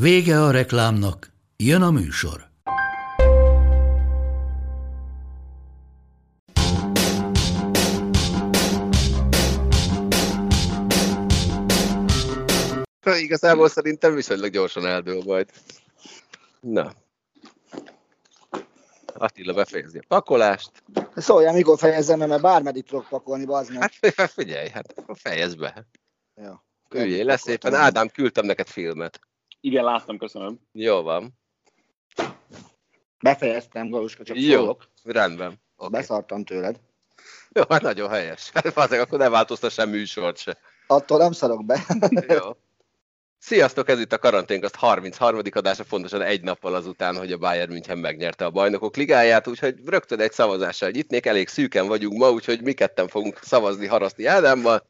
Vége a reklámnak, jön a műsor. Igazából szerintem viszonylag gyorsan eldől majd. Na. Attila befejezi a pakolást. Szóljál, mikor fejezzem, mert bármeddig tudok pakolni, bazd meg. Hát figyelj, hát fejezd be. Ja. Üljél le szépen. Ádám, küldtem neked filmet. Igen, láttam, köszönöm. Jó van. Befejeztem, Galuska, csak Jó, szólok. rendben. Okay. Beszartam tőled. Jó, hát nagyon helyes. Hát azért akkor ne változtass sem műsort se. Attól nem szarok be. Jó. Sziasztok, ez itt a Karanténkaszt 33. adása, fontosan egy nappal azután, hogy a Bayern München megnyerte a bajnokok ligáját, úgyhogy rögtön egy szavazással nyitnék, elég szűken vagyunk ma, úgyhogy mi ketten fogunk szavazni Haraszti Ádámmal.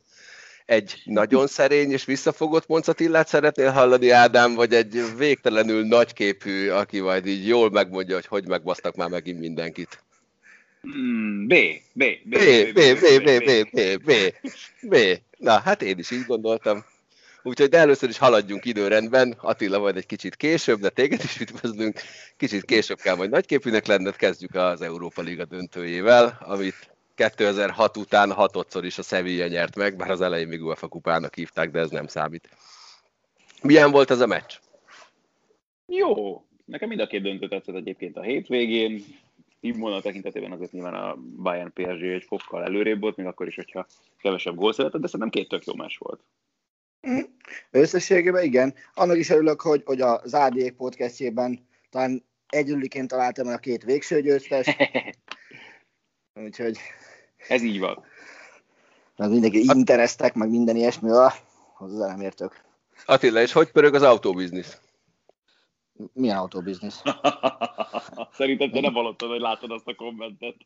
Egy nagyon szerény és visszafogott Moncatillát szeretnél hallani, Ádám, vagy egy végtelenül nagyképű, aki majd így jól megmondja, hogy hogy megbasztak már megint mindenkit? Mm, B, B, B, B, B, B, B, B, B, B, B. Na, hát én is így gondoltam. Úgyhogy de először is haladjunk időrendben. Attila majd egy kicsit később, de téged is üdvözlünk. Kicsit később kell majd nagyképűnek lenned. Kezdjük az Európa Liga döntőjével, amit 2006 után hatodszor is a Sevilla nyert meg, bár az elején még UEFA kupának hívták, de ez nem számít. Milyen volt ez a meccs? Jó, nekem mind a két döntő tetszett egyébként a hétvégén. Színvonal tekintetében azért nyilván a Bayern PSG egy fokkal előrébb volt, még akkor is, hogyha kevesebb gól született, de szerintem két tök jó meccs volt. Összességében igen. Annak is örülök, hogy, hogy az ADék podcastjében talán együliként találtam el a két végső győztes. Úgyhogy Ez így van. meg mindenki interesztek, meg minden ilyesmi, hozzá nem értök. Attila, és hogy pörög az autóbiznisz? Milyen autóbiznisz? Szerintem te nem hallottad, hogy látod azt a kommentet.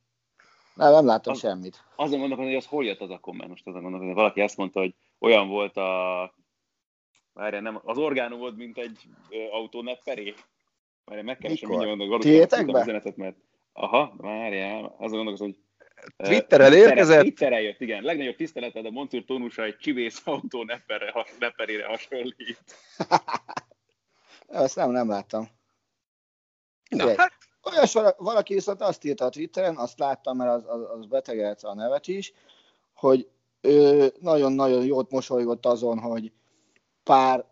Nem, nem láttam Az- semmit. Azon gondolkodom, hogy az hol jött az a komment. Most azon gondolkodom, hogy valaki azt mondta, hogy olyan volt a... Várjál, nem, az orgánum volt, mint egy autónepperé. Várjál, megkeresem mindjárt, az üzenetet, mert... Aha, várjál, azon gondolkozom, hogy Twitteren érkezett? Twitteren jött, igen. Legnagyobb tiszteleted a Moncur tónusa egy csivész autó nepperre, ha- nepperére hasonlít. Ezt nem, nem láttam. Na, Figyelj, hát, Olyas vala- valaki viszont azt írta a Twitteren, azt láttam, mert az, az, az betegelte a nevet is, hogy ő nagyon-nagyon jót mosolygott azon, hogy pár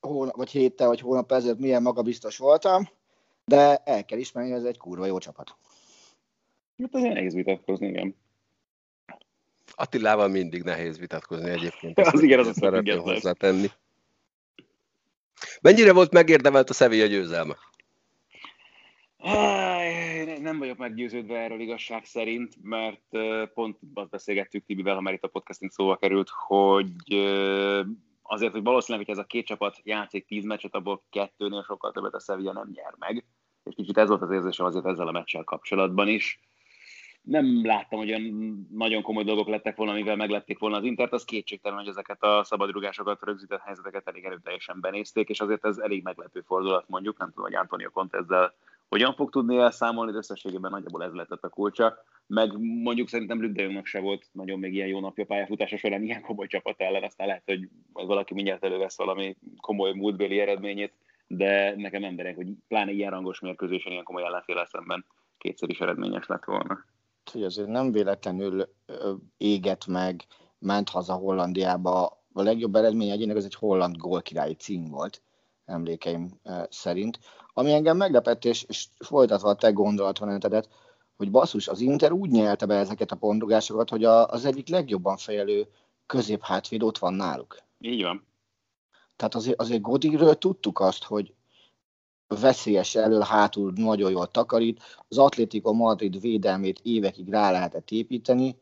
hónap, vagy héttel, vagy hónap ezelőtt milyen magabiztos voltam, de el kell ismerni, hogy ez egy kurva jó csapat. Hát azért nehéz vitatkozni, igen. Attilával mindig nehéz vitatkozni egyébként. Az igen, az Ezt szeretném hozzátenni. Mennyire volt megérdemelt a Sevilla győzelme? Nem vagyok meggyőződve erről igazság szerint, mert pont azt beszélgettük Tibivel, ha már itt a podcasting szóval került, hogy azért, hogy valószínűleg, hogy ez a két csapat játszik tíz meccset, abból kettőnél sokkal többet a Sevilla nem nyer meg. És kicsit ez volt az érzésem azért ezzel a meccsel kapcsolatban is. Nem láttam, hogy olyan nagyon komoly dolgok lettek volna, amivel meglették volna az Intert, az kétségtelen, hogy ezeket a szabadrugásokat, rögzített helyzeteket elég erőteljesen benézték, és azért ez elég meglepő fordulat mondjuk, nem tudom, hogy Antonio Conte ezzel hogyan fog tudni elszámolni, de összességében nagyjából ez lett a kulcsa. Meg mondjuk szerintem Lübdejongnak se volt nagyon még ilyen jó napja pályafutása során ilyen komoly csapat ellen, aztán lehet, hogy valaki mindjárt elővesz valami komoly múltbéli eredményét, de nekem nem hogy pláne ilyen rangos mérkőzésen ilyen komoly ellenféle szemben kétszer is eredményes lett volna. Hogy azért nem véletlenül éget meg, ment haza Hollandiába. A legjobb eredmény egyének az egy holland gólkirályi cím volt, emlékeim szerint. Ami engem meglepett, és, és folytatva a te gondolatmenetedet, hogy basszus, az Inter úgy nyelte be ezeket a pontogásokat, hogy a, az egyik legjobban fejelő középhátvéd ott van náluk. Így van. Tehát azért, azért Godinről tudtuk azt, hogy veszélyes elől, hátul nagyon jól takarít. Az Atlético Madrid védelmét évekig rá lehetett építeni,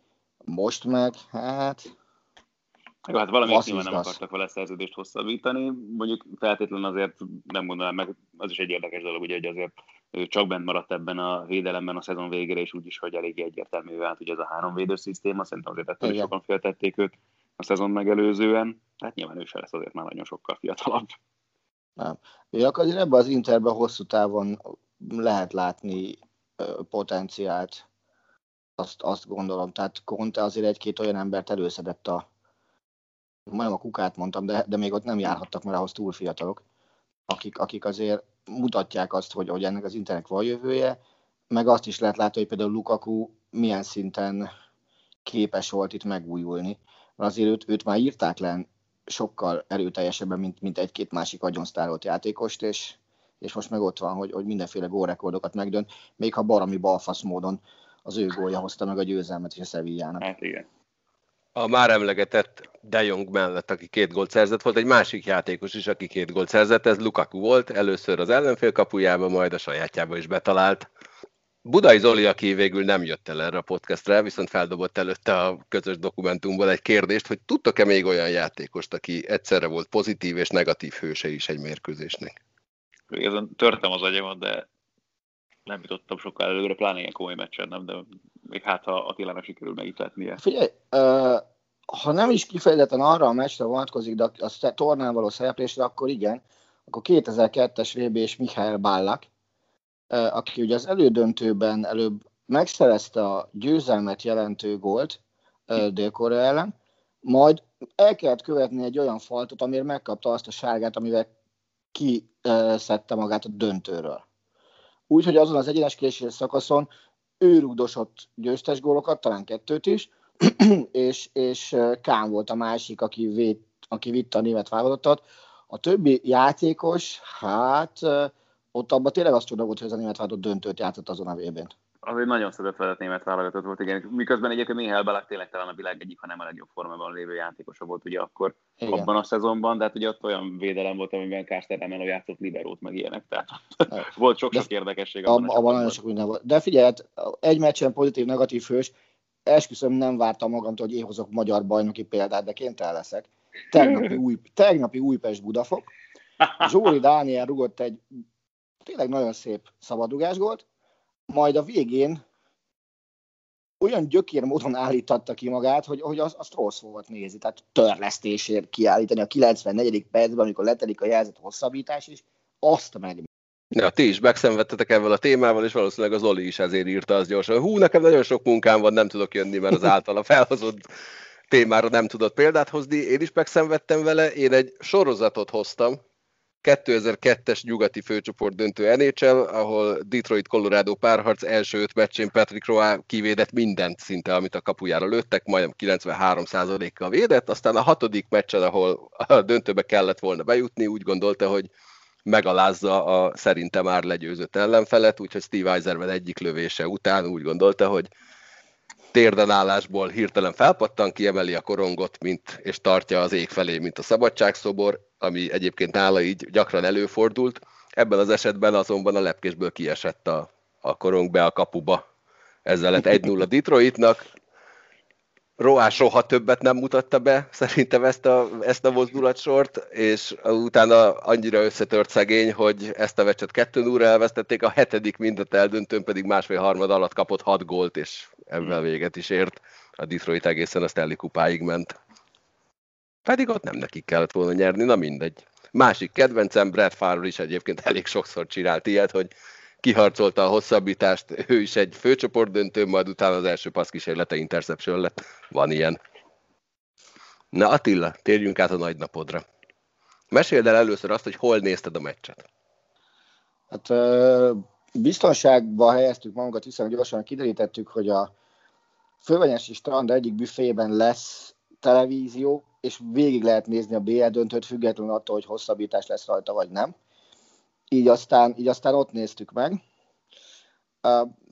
most meg, hát Jó, hát valamit nyilván nem akartak vele szerződést hosszabbítani, mondjuk feltétlenül azért nem mondanám meg, az is egy érdekes dolog, ugye, hogy azért csak bent maradt ebben a védelemben a szezon végére, és úgyis, hogy elég egyértelmű vált, ugye ez a három védős szisztéma, szerintem azért ettől is sokan féltették őt a szezon megelőzően, tehát nyilván ő se lesz azért már nagyon sokkal fiatalabb. Nem. Én azért ebben az Interben hosszú távon lehet látni potenciált, azt, azt gondolom. Tehát Conte azért egy-két olyan embert előszedett a, majdnem a kukát mondtam, de, de még ott nem járhattak, mert ahhoz túl fiatalok, akik, akik azért mutatják azt, hogy, hogy ennek az internek van jövője, meg azt is lehet látni, hogy például Lukaku milyen szinten képes volt itt megújulni. Mert azért őt, őt már írták le sokkal erőteljesebben, mint, mint egy-két másik agyonsztárolt játékost, és, és most meg ott van, hogy, hogy mindenféle gólrekordokat megdönt, még ha barami balfasz módon az ő gólja hozta meg a győzelmet is a Sevillának. Hát igen. A már emlegetett De Jong mellett, aki két gólt szerzett, volt egy másik játékos is, aki két gólt szerzett, ez Lukaku volt, először az ellenfél kapujába, majd a sajátjába is betalált. Budai Zoli, aki végül nem jött el erre a podcastre, viszont feldobott előtte a közös dokumentumból egy kérdést, hogy tudtok-e még olyan játékost, aki egyszerre volt pozitív és negatív hőse is egy mérkőzésnek? Ezen törtem az agyamat, de nem jutottam sokkal előre, pláne ilyen komoly meccsen nem, de még hát ha Attilának sikerül megítletnie. Figyelj, uh, ha nem is kifejezetten arra a meccsre vonatkozik, de a tornán való szereplésre, akkor igen, akkor 2002-es VB és Mihály Bállak, aki ugye az elődöntőben előbb megszerezte a győzelmet jelentő gólt dél ellen, majd el kellett követni egy olyan faltot, amire megkapta azt a sárgát, amivel kiszedte magát a döntőről. Úgyhogy azon az egyenes késés szakaszon ő rugdosott győztes gólokat, talán kettőt is, és, és Kán volt a másik, aki, vét, aki vitte a német válogatottat. A többi játékos, hát ott abban tényleg azt csoda volt, hogy ez a német válogatott döntőt játszott azon a vb n Az egy nagyon szedett német válogatott volt, igen. Miközben egyébként Mihály Balak tényleg talán a világ egyik, ha nem a legjobb formában lévő játékosa volt ugye akkor igen. abban a szezonban, de hát ugye ott olyan védelem volt, amiben Kárszter Emeló játszott liberót meg ilyenek, tehát volt sok-sok érdekesség. Abban, abban nagyon sok minden volt. De figyelj, hát egy meccsen pozitív-negatív hős, esküszöm nem vártam magamtól, hogy én hozok magyar bajnoki példát, de kénytelen leszek. Tegnapi, új, tegnapi Újpest Budafok. Zsóri Dániel rugott egy tényleg nagyon szép szabadugás volt, majd a végén olyan gyökér módon állítatta ki magát, hogy, hogy az, az rossz volt nézni. Tehát törlesztésért kiállítani a 94. percben, amikor letelik a jelzett hosszabbítás is, azt meg. Ja, ti is megszenvedtetek ezzel a témával, és valószínűleg az Oli is ezért írta az gyorsan. Hú, nekem nagyon sok munkám van, nem tudok jönni, mert az általa felhozott témára nem tudott példát hozni. Én is megszenvedtem vele, én egy sorozatot hoztam, 2002-es nyugati főcsoport döntő NHL, ahol Detroit-Colorado párharc első öt meccsén Patrick Roy kivédett mindent szinte, amit a kapujára lőttek, majdnem 93%-kal védett, aztán a hatodik meccsen, ahol a döntőbe kellett volna bejutni, úgy gondolta, hogy megalázza a szerinte már legyőzött ellenfelet, úgyhogy Steve Eiserman egyik lövése után úgy gondolta, hogy térdenállásból hirtelen felpattan, kiemeli a korongot, mint, és tartja az ég felé, mint a szabadságszobor, ami egyébként nála így gyakran előfordult. Ebben az esetben azonban a lepkésből kiesett a, a korong be a kapuba. Ezzel lett 1-0 Detroitnak. Roá soha többet nem mutatta be szerintem ezt a, ezt a mozdulatsort, és utána annyira összetört szegény, hogy ezt a meccset 2 0 elvesztették, a hetedik mindet eldöntőn pedig másfél harmad alatt kapott 6 gólt, és ebben véget is ért. A Detroit egészen a Stanley kupáig ment. Pedig ott nem nekik kellett volna nyerni, na mindegy. Másik kedvencem, Brad Farr is egyébként elég sokszor csinált ilyet, hogy kiharcolta a hosszabbítást, ő is egy főcsoport döntő, majd utána az első passz kísérlete interception lett. Van ilyen. Na Attila, térjünk át a nagy napodra. Meséld el először azt, hogy hol nézted a meccset. Hát biztonságba helyeztük magunkat, hiszen gyorsan kiderítettük, hogy a Fővegyesi strand egyik büfében lesz televízió, és végig lehet nézni a BL döntőt, függetlenül attól, hogy hosszabbítás lesz rajta, vagy nem. Így aztán, így aztán ott néztük meg.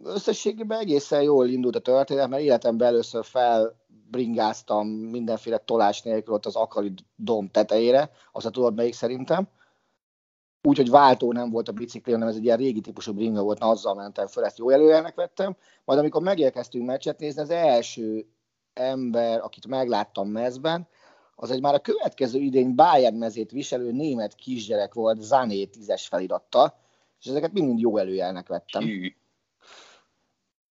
Összességében egészen jól indult a történet, mert életemben először felbringáztam mindenféle tolás nélkül ott az Akari dom tetejére, azt a tudod melyik szerintem. Úgyhogy váltó nem volt a bicikli, hanem ez egy ilyen régi típusú bringa volt, na azzal mentem föl, ezt jó előjelnek vettem. Majd amikor megérkeztünk meccset nézni, az első ember, akit megláttam mezben, az egy már a következő idény Bayern mezét viselő német kisgyerek volt Zané tízes felirattal, és ezeket mind jó előjelnek vettem. Hű.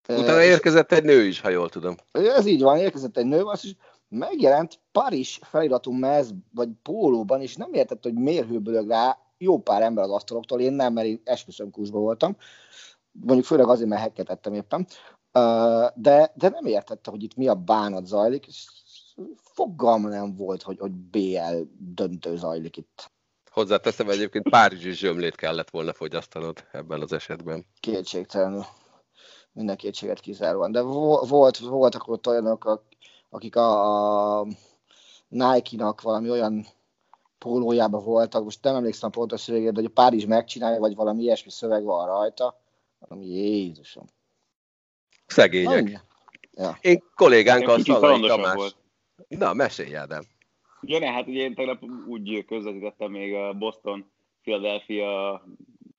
Utána érkezett egy nő is, ha jól tudom. Ez így van, érkezett egy nő, az is megjelent Paris feliratú mez, vagy pólóban, és nem értett, hogy miért hőbölög rá jó pár ember az asztaloktól, én nem, mert én esküszöm voltam, mondjuk főleg azért, mert hekketettem éppen, de, de nem értette, hogy itt mi a bánat zajlik, és fogalm nem volt, hogy, hogy BL döntő zajlik itt. Hozzáteszem, egyébként Párizsi zsömlét kellett volna fogyasztanod ebben az esetben. Kétségtelenül. Minden kétséget kizáróan. De volt, voltak ott olyanok, akik a, a Nike-nak valami olyan pólójában voltak, most nem emlékszem pontos szövegét, de hogy a Párizs megcsinálja, vagy valami ilyesmi szöveg van rajta. Valami Jézusom. Szegények. Ja. Én kollégánkkal Szalai Tamás. Volt. Na, mesélj Ádám. Ja, ne, hát ugye én tegnap úgy közvetítettem még a Boston Philadelphia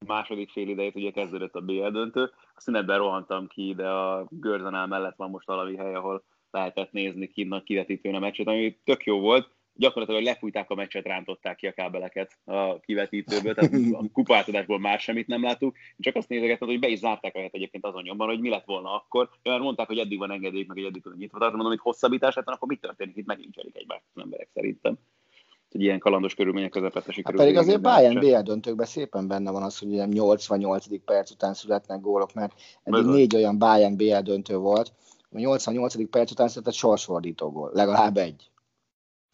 második fél idejét, ugye kezdődött a BL döntő. A szünetben rohantam ki, de a Görzanál mellett van most valami hely, ahol lehetett nézni kinnak kivetítőn a meccset, ami tök jó volt gyakorlatilag lefújták a meccset, rántották ki a kábeleket a kivetítőből, tehát a kupátadásból már semmit nem láttuk. Csak azt nézegettem, hogy be is zárták a egyébként azon nyomban, hogy mi lett volna akkor. Mert mondták, hogy eddig van engedély, meg hogy eddig tudod nyitva tartani, mondom, hogy hosszabbítás lett, akkor mit történik? Itt megint cserik egymást az emberek szerintem. Hogy ilyen kalandos körülmények közepette sikerült. Hát pedig azért Bayern BL döntőkben szépen benne van az, hogy ilyen 88. perc után születnek gólok, mert eddig négy olyan Bayern BL döntő volt, a 88. perc után született sorsfordító gól, legalább egy.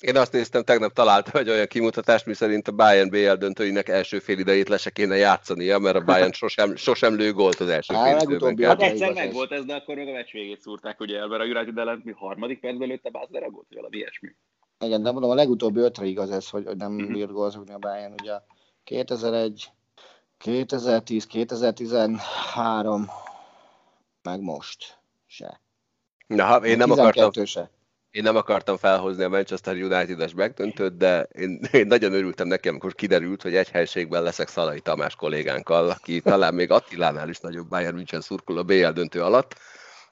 Én azt néztem, tegnap találtam egy olyan kimutatást, miszerint a Bayern BL döntőinek első fél idejét le se kéne játszania, mert a Bayern sosem, sosem lő gólt az első fél időben. Hát egyszer meg volt ez, de akkor meg a meccs végét szúrták, ugye, mert a United ellen mi harmadik percben lőtte Bázlera gólt, vagy valami ilyesmi. Igen, de mondom, a legutóbbi ötre igaz ez, hogy, hogy nem mm-hmm. bírt gólzogni a Bayern, ugye 2001, 2010, 2013, meg most se. Na, én nem akartam... Se. Én nem akartam felhozni a Manchester United-es megdöntőt, de én, én nagyon örültem neki, amikor kiderült, hogy egy helységben leszek Szalai Tamás kollégánkkal, aki talán még Attilánál is nagyobb Bayern München szurkol a BL döntő alatt.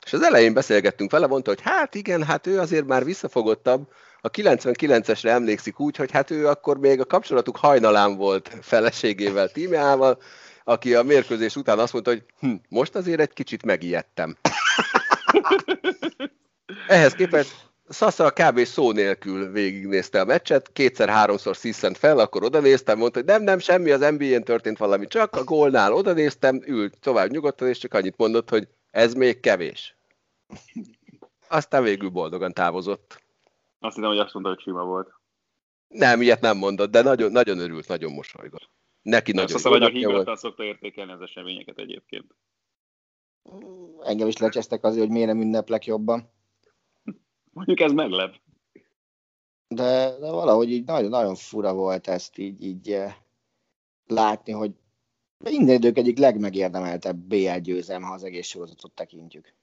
És az elején beszélgettünk vele, mondta, hogy hát igen, hát ő azért már visszafogottabb, a 99-esre emlékszik úgy, hogy hát ő akkor még a kapcsolatuk hajnalán volt feleségével, tímeával, aki a mérkőzés után azt mondta, hogy hm, most azért egy kicsit megijedtem. Ehhez képest Szasza kb. szó nélkül végignézte a meccset, kétszer-háromszor sziszent fel, akkor oda néztem, mondta, hogy nem, nem, semmi, az NBA-n történt valami, csak a gólnál oda néztem, ült tovább nyugodtan, és csak annyit mondott, hogy ez még kevés. Aztán végül boldogan távozott. Azt hiszem, hogy azt mondta, hogy sima volt. Nem, ilyet nem mondott, de nagyon, nagyon örült, nagyon mosolygott. Neki nagyon Azt hiszem, hogy a hívottan szokta értékelni az eseményeket egyébként. Engem is lecsesztek azért, hogy miért nem ünneplek jobban. Mondjuk ez meglep. De, de valahogy így nagyon, nagyon fura volt ezt így, így eh, látni, hogy minden idők egyik legmegérdemeltebb BL győzelme, ha az egész sorozatot tekintjük.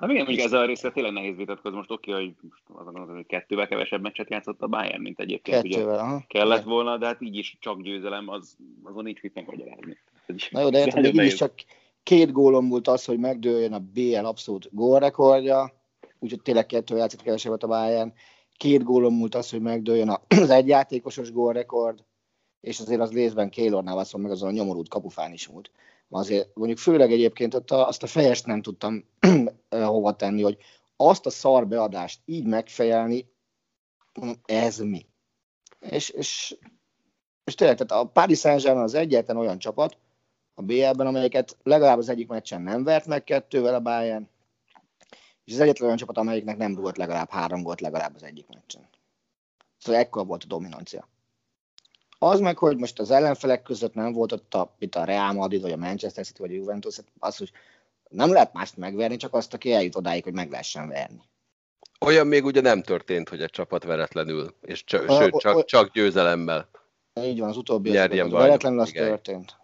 Hát igen, mondjuk ezzel a részre tényleg nehéz vitatkozni. Most oké, hogy most azon gondolom, hogy kettővel kevesebb meccset játszott a Bayern, mint egyébként. Kettővel, ugye aha. Kellett volna, de hát így is csak győzelem, az, azon nincs mit megmagyarázni. Na jó, de értem, így is csak két gólom volt az, hogy megdőljön a BL abszolút gólrekordja, úgyhogy tényleg kettő játszott kevesebbet a Bayern. Két gólom múlt az, hogy megdőljön az egyjátékosos gólrekord, és azért az részben Kélornál van meg azon a nyomorult kapufán is múlt. Azért mondjuk főleg egyébként ott a, azt a fejest nem tudtam hova tenni, hogy azt a szar beadást így megfejelni, ez mi? És, és, és tényleg, tehát a Paris Saint-Germain az egyetlen olyan csapat a BL-ben, amelyeket legalább az egyik meccsen nem vert meg kettővel a Bayern, és az egyetlen olyan csapat, amelyiknek nem rúgott legalább három gólt legalább az egyik meccsen. Szóval ekkor volt a dominancia. Az meg, hogy most az ellenfelek között nem volt ott a, itt a Real Madrid, vagy a Manchester City, vagy a Juventus, hát az, hogy nem lehet mást megverni, csak azt, aki eljut odáig, hogy meg lehessen verni. Olyan még ugye nem történt, hogy egy csapat veretlenül, és cs- a, sőt, csak, csak győzelemmel. Így van, az utóbbi az veretlenül az igen. történt.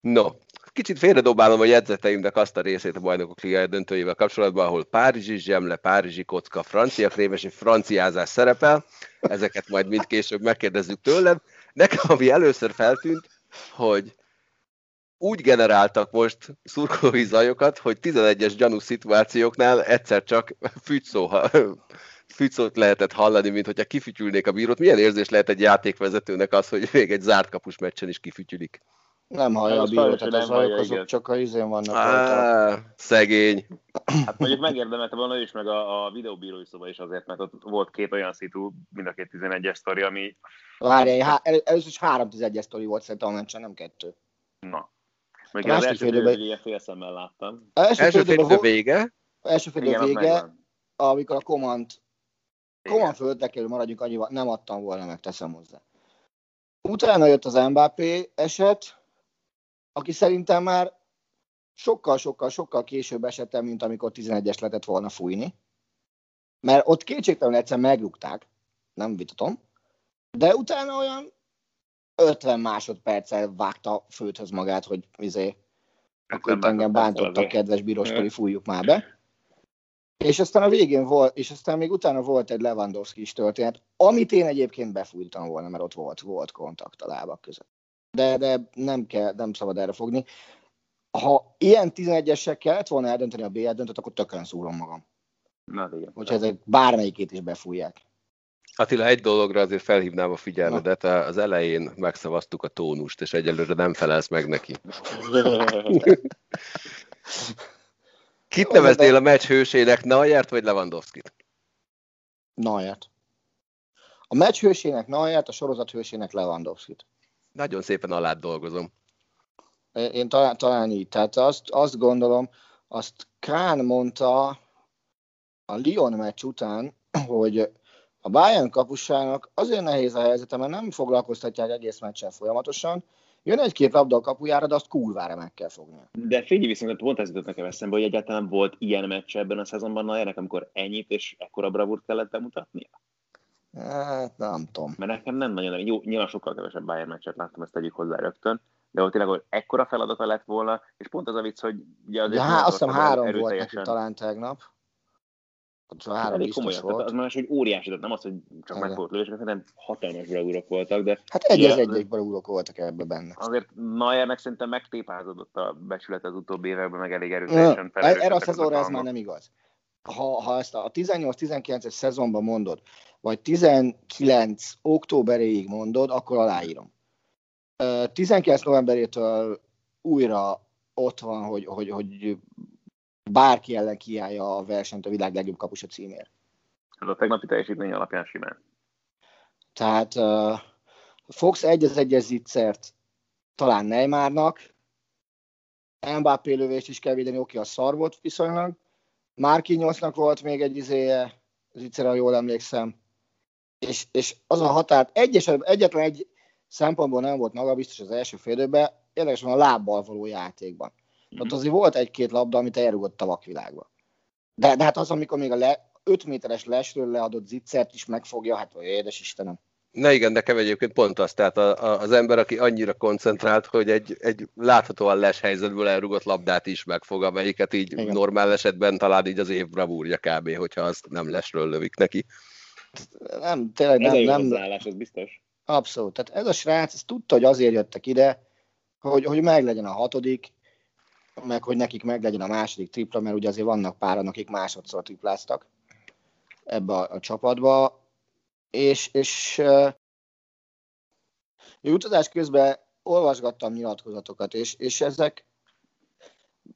No, kicsit félredobálom a jegyzeteimnek azt a részét a bajnokok ligája döntőjével kapcsolatban, ahol Párizsi zsemle, Párizsi kocka, francia krémes és franciázás szerepel. Ezeket majd mind később megkérdezzük tőled. Nekem, ami először feltűnt, hogy úgy generáltak most szurkolói zajokat, hogy 11-es gyanú szituációknál egyszer csak fügyszó fücót lehetett hallani, mint hogyha kifütyülnék a bírót. Milyen érzés lehet egy játékvezetőnek az, hogy még egy zárt kapus meccsen is kifütyülik? Nem hallja a bírót, tehát az hallja, azok csak a izén vannak. Á, szegény. Hát mondjuk megérdemelte volna ő is, meg a, a videóbírói szoba is azért, mert ott volt két olyan szitu, mind a két 11-es sztori, ami... Várj, há- először is három 11-es sztori volt szerintem a meccsen, nem kettő. Na. Még az első félidőben ilyen félszemmel láttam. Első, első félidő vége. Első félidő vége, amikor a komand komand földet kell maradjunk annyival, nem adtam volna meg, teszem hozzá. Utána jött az Mbappé eset, aki szerintem már sokkal-sokkal-sokkal később esetem, mint amikor 11-es lehetett volna fújni. Mert ott kétségtelenül egyszer megrúgták, nem vitatom, de utána olyan 50 másodperccel vágta főthöz magát, hogy izé, akkor itt engem bántott a kedves bíróskori, fújjuk már be. És aztán a végén volt, és aztán még utána volt egy Lewandowski is történet, amit én egyébként befújtam volna, mert ott volt, volt kontakt a lábak között. De, de nem, kell, nem szabad erre fogni. Ha ilyen 11-esek kellett volna eldönteni a BL döntött, akkor tökön szúrom magam. Na, igen. Hogyha ezek bármelyikét is befújják. Attila, egy dologra azért felhívnám a figyelmedet. Az elején megszavaztuk a tónust, és egyelőre nem felelsz meg neki. Kit neveznél a meccs hősének, Najert vagy Lewandowski-t? Najert. A meccs hősének Najert, a sorozat hősének Lewandowski-t. Nagyon szépen alá dolgozom. Én talán, talán így. Tehát azt, azt gondolom, azt Kán mondta a Lyon meccs után, hogy a Bayern kapusának azért nehéz a helyzete, mert nem foglalkoztatják egész meccsen folyamatosan, Jön egy-két labda a kapujára, de azt kurvára meg kell fogni. De figyelj viszont, pont ez jutott nekem eszembe, hogy egyáltalán volt ilyen meccs ebben a szezonban Najernek, amikor ennyit és ekkora bravúrt kellett bemutatnia? Hát nem tudom. Mert nekem nem nagyon, jó, nyilván sokkal kevesebb Bayern meccset láttam, ezt tegyük hozzá rögtön, de ott tényleg, hogy ekkora feladata lett volna, és pont az a vicc, hogy ugye azért... Ja, hát, azt hiszem három volt neki talán tegnap. Szóval három Elég komolyan, volt. az más, hogy óriási, tehát nem az, hogy csak meg volt lövés, hanem hatalmas bravúrok voltak, de... Hát egy az egy bravúrok voltak ebben benne. Azért Nayernek szerintem megtépázódott a becsület az utóbbi években, meg elég erőteljesen ja, Erre a szezonra ez már nem igaz. Ha, ha ezt a 18-19-es szezonban mondod, vagy 19 októberéig mondod, akkor aláírom. 19 novemberétől újra ott van, hogy, hogy, hogy bárki ellen kiállja a versenyt a világ legjobb kapusa címér. Ez a tegnapi teljesítmény alapján simán. Tehát uh, Fox egy az egyes zicsert talán Neymarnak, Mbappé lövést is kell védeni, oké, a szar volt viszonylag. Márkinyosnak volt még egy izéje, zicser, ha jól emlékszem. És, és az a határ, egyes, egyetlen egy szempontból nem volt magabiztos az első félidőben, érdekes van a lábbal való játékban. Mm-hmm. Ott azért volt egy-két labda, amit elrugott a vakvilágba. De, de hát az, amikor még a le, 5 méteres lesről leadott zicsert is megfogja, hát vagy édes Istenem. Na igen, nekem egyébként pont az, tehát a, a, az ember, aki annyira koncentrált, hogy egy, egy láthatóan les helyzetből elrugott labdát is megfog, amelyiket így igen. normál esetben talán így az év bravúrja kb., hogyha azt nem lesről lövik neki. Nem, tényleg nem. Ez nem, nem állás, az biztos. Abszolút. Tehát ez a srác, ez tudta, hogy azért jöttek ide, hogy, hogy meglegyen a hatodik, meg hogy nekik meglegyen a második tripla, mert ugye azért vannak páran, akik másodszor tripláztak ebbe a, a csapatba, és, és uh, utazás közben olvasgattam nyilatkozatokat, és, és ezek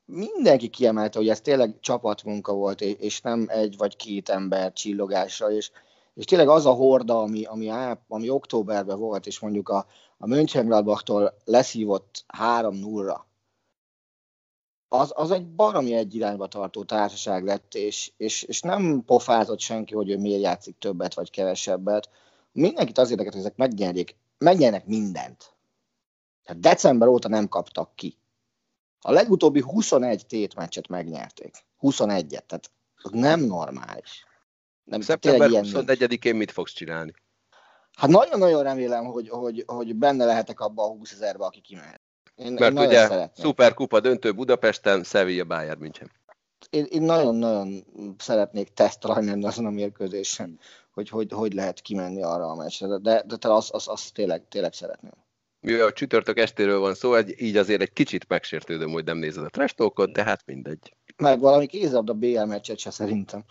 mindenki kiemelte, hogy ez tényleg csapatmunka volt, és nem egy vagy két ember csillogása, és, és tényleg az a horda, ami, ami, ami októberben volt, és mondjuk a, a Mönchengladbachtól leszívott 3-0-ra, az, az egy baromi egy irányba tartó társaság lett, és, és, és nem pofázott senki, hogy ő miért játszik többet vagy kevesebbet. Mindenkit az érdekelt, hogy ezek megnyerjék, megnyernek mindent. Tehát december óta nem kaptak ki. A legutóbbi 21 tétmeccset megnyerték. 21-et, tehát nem normális. Nem, Szeptember 24-én mit fogsz csinálni? Hát nagyon-nagyon remélem, hogy, hogy, hogy benne lehetek abba a 20 ezerbe, aki kimehet. Én, Mert én ugye szuperkupa döntő Budapesten, Sevilla Bayern München. Én, én nagyon-nagyon szeretnék tesztelni azon a mérkőzésen, hogy, hogy hogy lehet kimenni arra a meccsre, de, de, de azt az, az tényleg, tényleg szeretném. Mivel a csütörtök estéről van szó, egy, így azért egy kicsit megsértődöm, hogy nem nézed a trash de hát mindegy. Meg valami kézabda BL meccset se szerintem.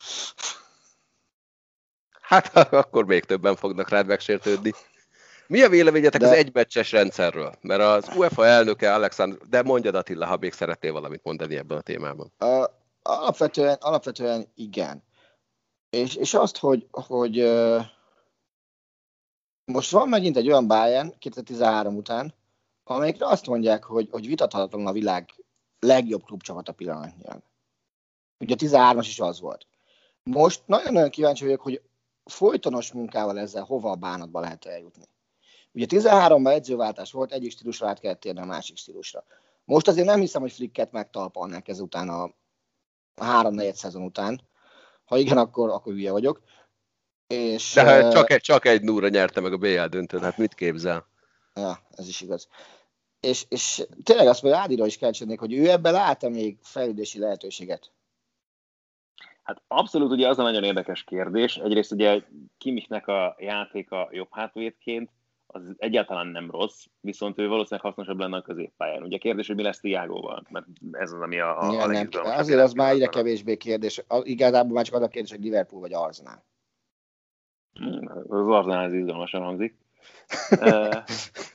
Hát akkor még többen fognak rád megsértődni. Mi a véleményetek de... az egymeccses rendszerről? Mert az UEFA elnöke Alexander, de mondjad Attila, ha még szeretnél valamit mondani ebben a témában. Uh, alapvetően, alapvetően igen. És, és azt, hogy, hogy uh, most van megint egy olyan Bayern 2013 után, amelyikre azt mondják, hogy, hogy vitathatatlan a világ legjobb klubcsapata pillanatnyilag. Ugye a 13-as is az volt. Most nagyon-nagyon kíváncsi vagyok, hogy folytonos munkával ezzel hova a bánatba lehet eljutni. Ugye 13-ban edzőváltás volt, egyik stílusra át kellett térni a másik stílusra. Most azért nem hiszem, hogy Flicket megtalpalnák ezután a három-negyed szezon után. Ha igen, akkor, akkor hülye vagyok. És, De hát csak, egy, csak egy núra nyerte meg a BL döntőt, hát mit képzel? Ja, ez is igaz. És, és tényleg azt mondja, Ádira is kell hogy ő ebben lát még fejlődési lehetőséget? Hát abszolút ugye az a nagyon érdekes kérdés. Egyrészt ugye Kimichnek a játéka jobb hátvédként, az egyáltalán nem rossz, viszont ő valószínűleg hasznosabb lenne a középpályán. Ugye kérdés, hogy mi lesz Tiágóval, mert ez az, ami a, a, ja, a nem, Azért az már ide kevésbé kérdés. Igazából már csak az a kérdés, hogy Liverpool vagy Arsenal. Hmm, az Arsenal ez izgalmasan hangzik.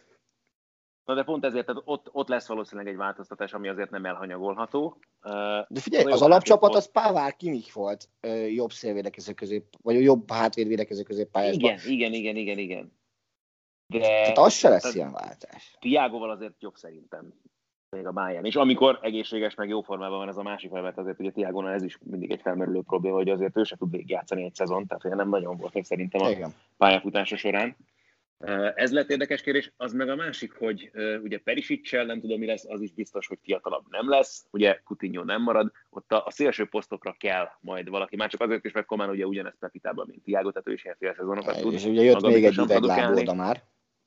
Na de pont ezért tehát ott, ott lesz valószínűleg egy változtatás, ami azért nem elhanyagolható. De figyelj, az alapcsapat az Pávár Kimich volt jobb szélvédekező közép, vagy jobb hátvédvédekező középpályásban. Igen, igen, igen, igen, igen. De, tehát az se lesz tehát, ilyen váltás. Tiágóval azért jobb szerintem még a Bayern. És amikor egészséges, meg jó formában van ez a másik mert azért ugye Tiágónál ez is mindig egy felmerülő probléma, hogy azért ő se tud végigjátszani egy szezon, tehát nem nagyon volt még szerintem a Igen. pályafutása során. Ez lett érdekes kérdés. Az meg a másik, hogy ugye Perisicsel nem tudom mi lesz, az is biztos, hogy fiatalabb nem lesz. Ugye Coutinho nem marad. Ott a, a szélső posztokra kell majd valaki. Már csak azért is, mert Komán ugye ugyanezt Pepitában, mint Tiago, tehát ő is ilyen fél szezonokat tud. És ugye jött még egy üveglábóda már.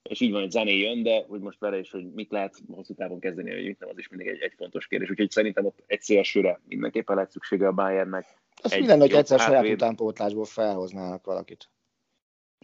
És így van, hogy zené jön, de hogy most vele is, hogy mit lehet hosszú távon kezdeni, hogy mit nem, az is mindig egy, egy fontos kérdés. Úgyhogy szerintem ott egy szélsőre mindenképpen lehet szüksége a Bayernnek. Azt mi lenne, hogy egyszer saját utánpótlásból felhoznának valakit?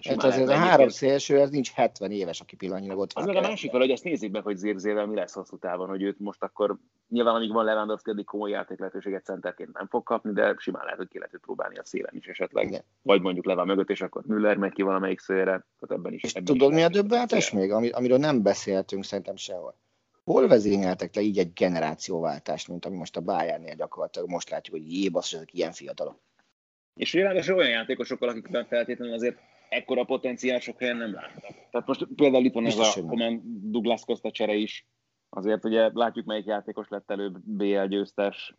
Hát azért a három szélső, ez nincs 70 éves, aki pillanatnyilag ott van. Az meg a másik hogy azt nézzük meg, hogy Zirzével mi lesz hosszú távon, hogy őt most akkor nyilván amíg van Lewandowski, addig komoly játék lehetőséget centerként nem fog kapni, de simán lehet, hogy ki lehet próbálni a szélen is esetleg. Igen. Vagy mondjuk Leva mögött, és akkor Müller megy ki valamelyik szélre. Tehát ebben is. És ebben tudod, is mi a döbbenetes még, amiről nem beszéltünk szerintem sehol? Hol vezényeltek le így egy generációváltást, mint ami most a Bayernnél gyakorlatilag most látjuk, hogy jébasz, ezek ilyen fiatalok. És ráadásul olyan játékosokkal, akikben feltétlenül azért ekkora potenciál sok helyen nem láttak. Tehát most például itt van ez a Coman Douglas Costa csere is. Azért ugye látjuk, melyik játékos lett előbb BL győztes.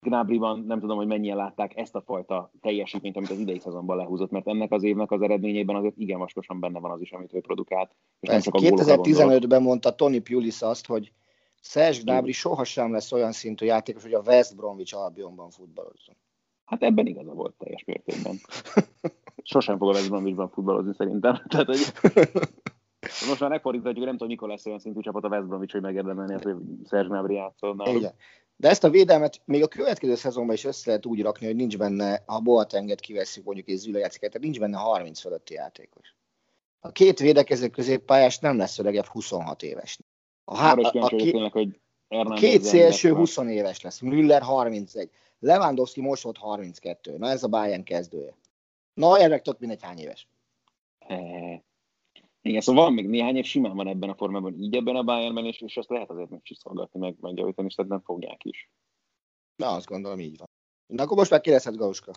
Gnábriban nem tudom, hogy mennyien látták ezt a fajta teljesítményt, amit az idei szezonban lehúzott, mert ennek az évnek az eredményében azért igen vaskosan benne van az is, amit ő produkált. És nem csak 2015-ben mondta Tony Pulis azt, hogy Serge Gnabry sohasem lesz olyan szintű játékos, hogy a West Bromwich Albionban futballozzon. Hát ebben igaza volt teljes mértékben. Sosem fog a West Bromwichban futballozni szerintem. Tehát, hogy most már megfordíthatjuk, nem tudom, mikor lesz olyan szintű csapat a West Bromwich, hogy megérdemelni hogy Serge Gnabry játszol. Igen. De ezt a védelmet még a következő szezonban is össze lehet úgy rakni, hogy nincs benne, ha Boatenget kiveszik mondjuk és Züle játszik, tehát nincs benne 30 fölötti játékos. A két védekező középpályás nem lesz öregebb 26 éves. A, há- a, a, a, hogy a két szélső 20 éves lesz, Müller 31. Lewandowski most volt 32. Na ez a Bayern kezdője. Na, erre tök mindegy hány éves. Igen, szóval van még néhány év simán van ebben a formában, így ebben a Bayernben, és, és azt lehet azért megcsiszolgatni, meg megjavítani, és tehát nem fogják is. Na, azt gondolom, így van. Na, akkor most már kérdezhet Gauska.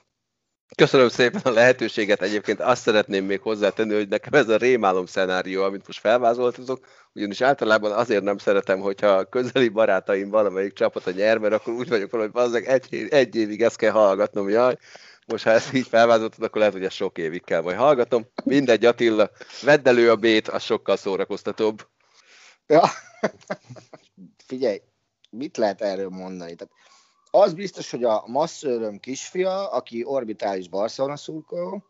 Köszönöm szépen a lehetőséget. Egyébként azt szeretném még hozzátenni, hogy nekem ez a rémálom szenárió, amit most felvázoltatok, ugyanis általában azért nem szeretem, hogyha közeli barátaim valamelyik csapata nyer, mert akkor úgy vagyok hogy az egy, egy évig ezt kell hallgatnom, jaj. Most ha ezt így felvázoltad, akkor lehet, hogy ezt sok évig kell majd hallgatom. Mindegy, Attila, vedd elő a bét, az sokkal szórakoztatóbb. Ja. Figyelj, mit lehet erről mondani? Tehát az biztos, hogy a masszőröm kisfia, aki orbitális Barcelona szurkoló,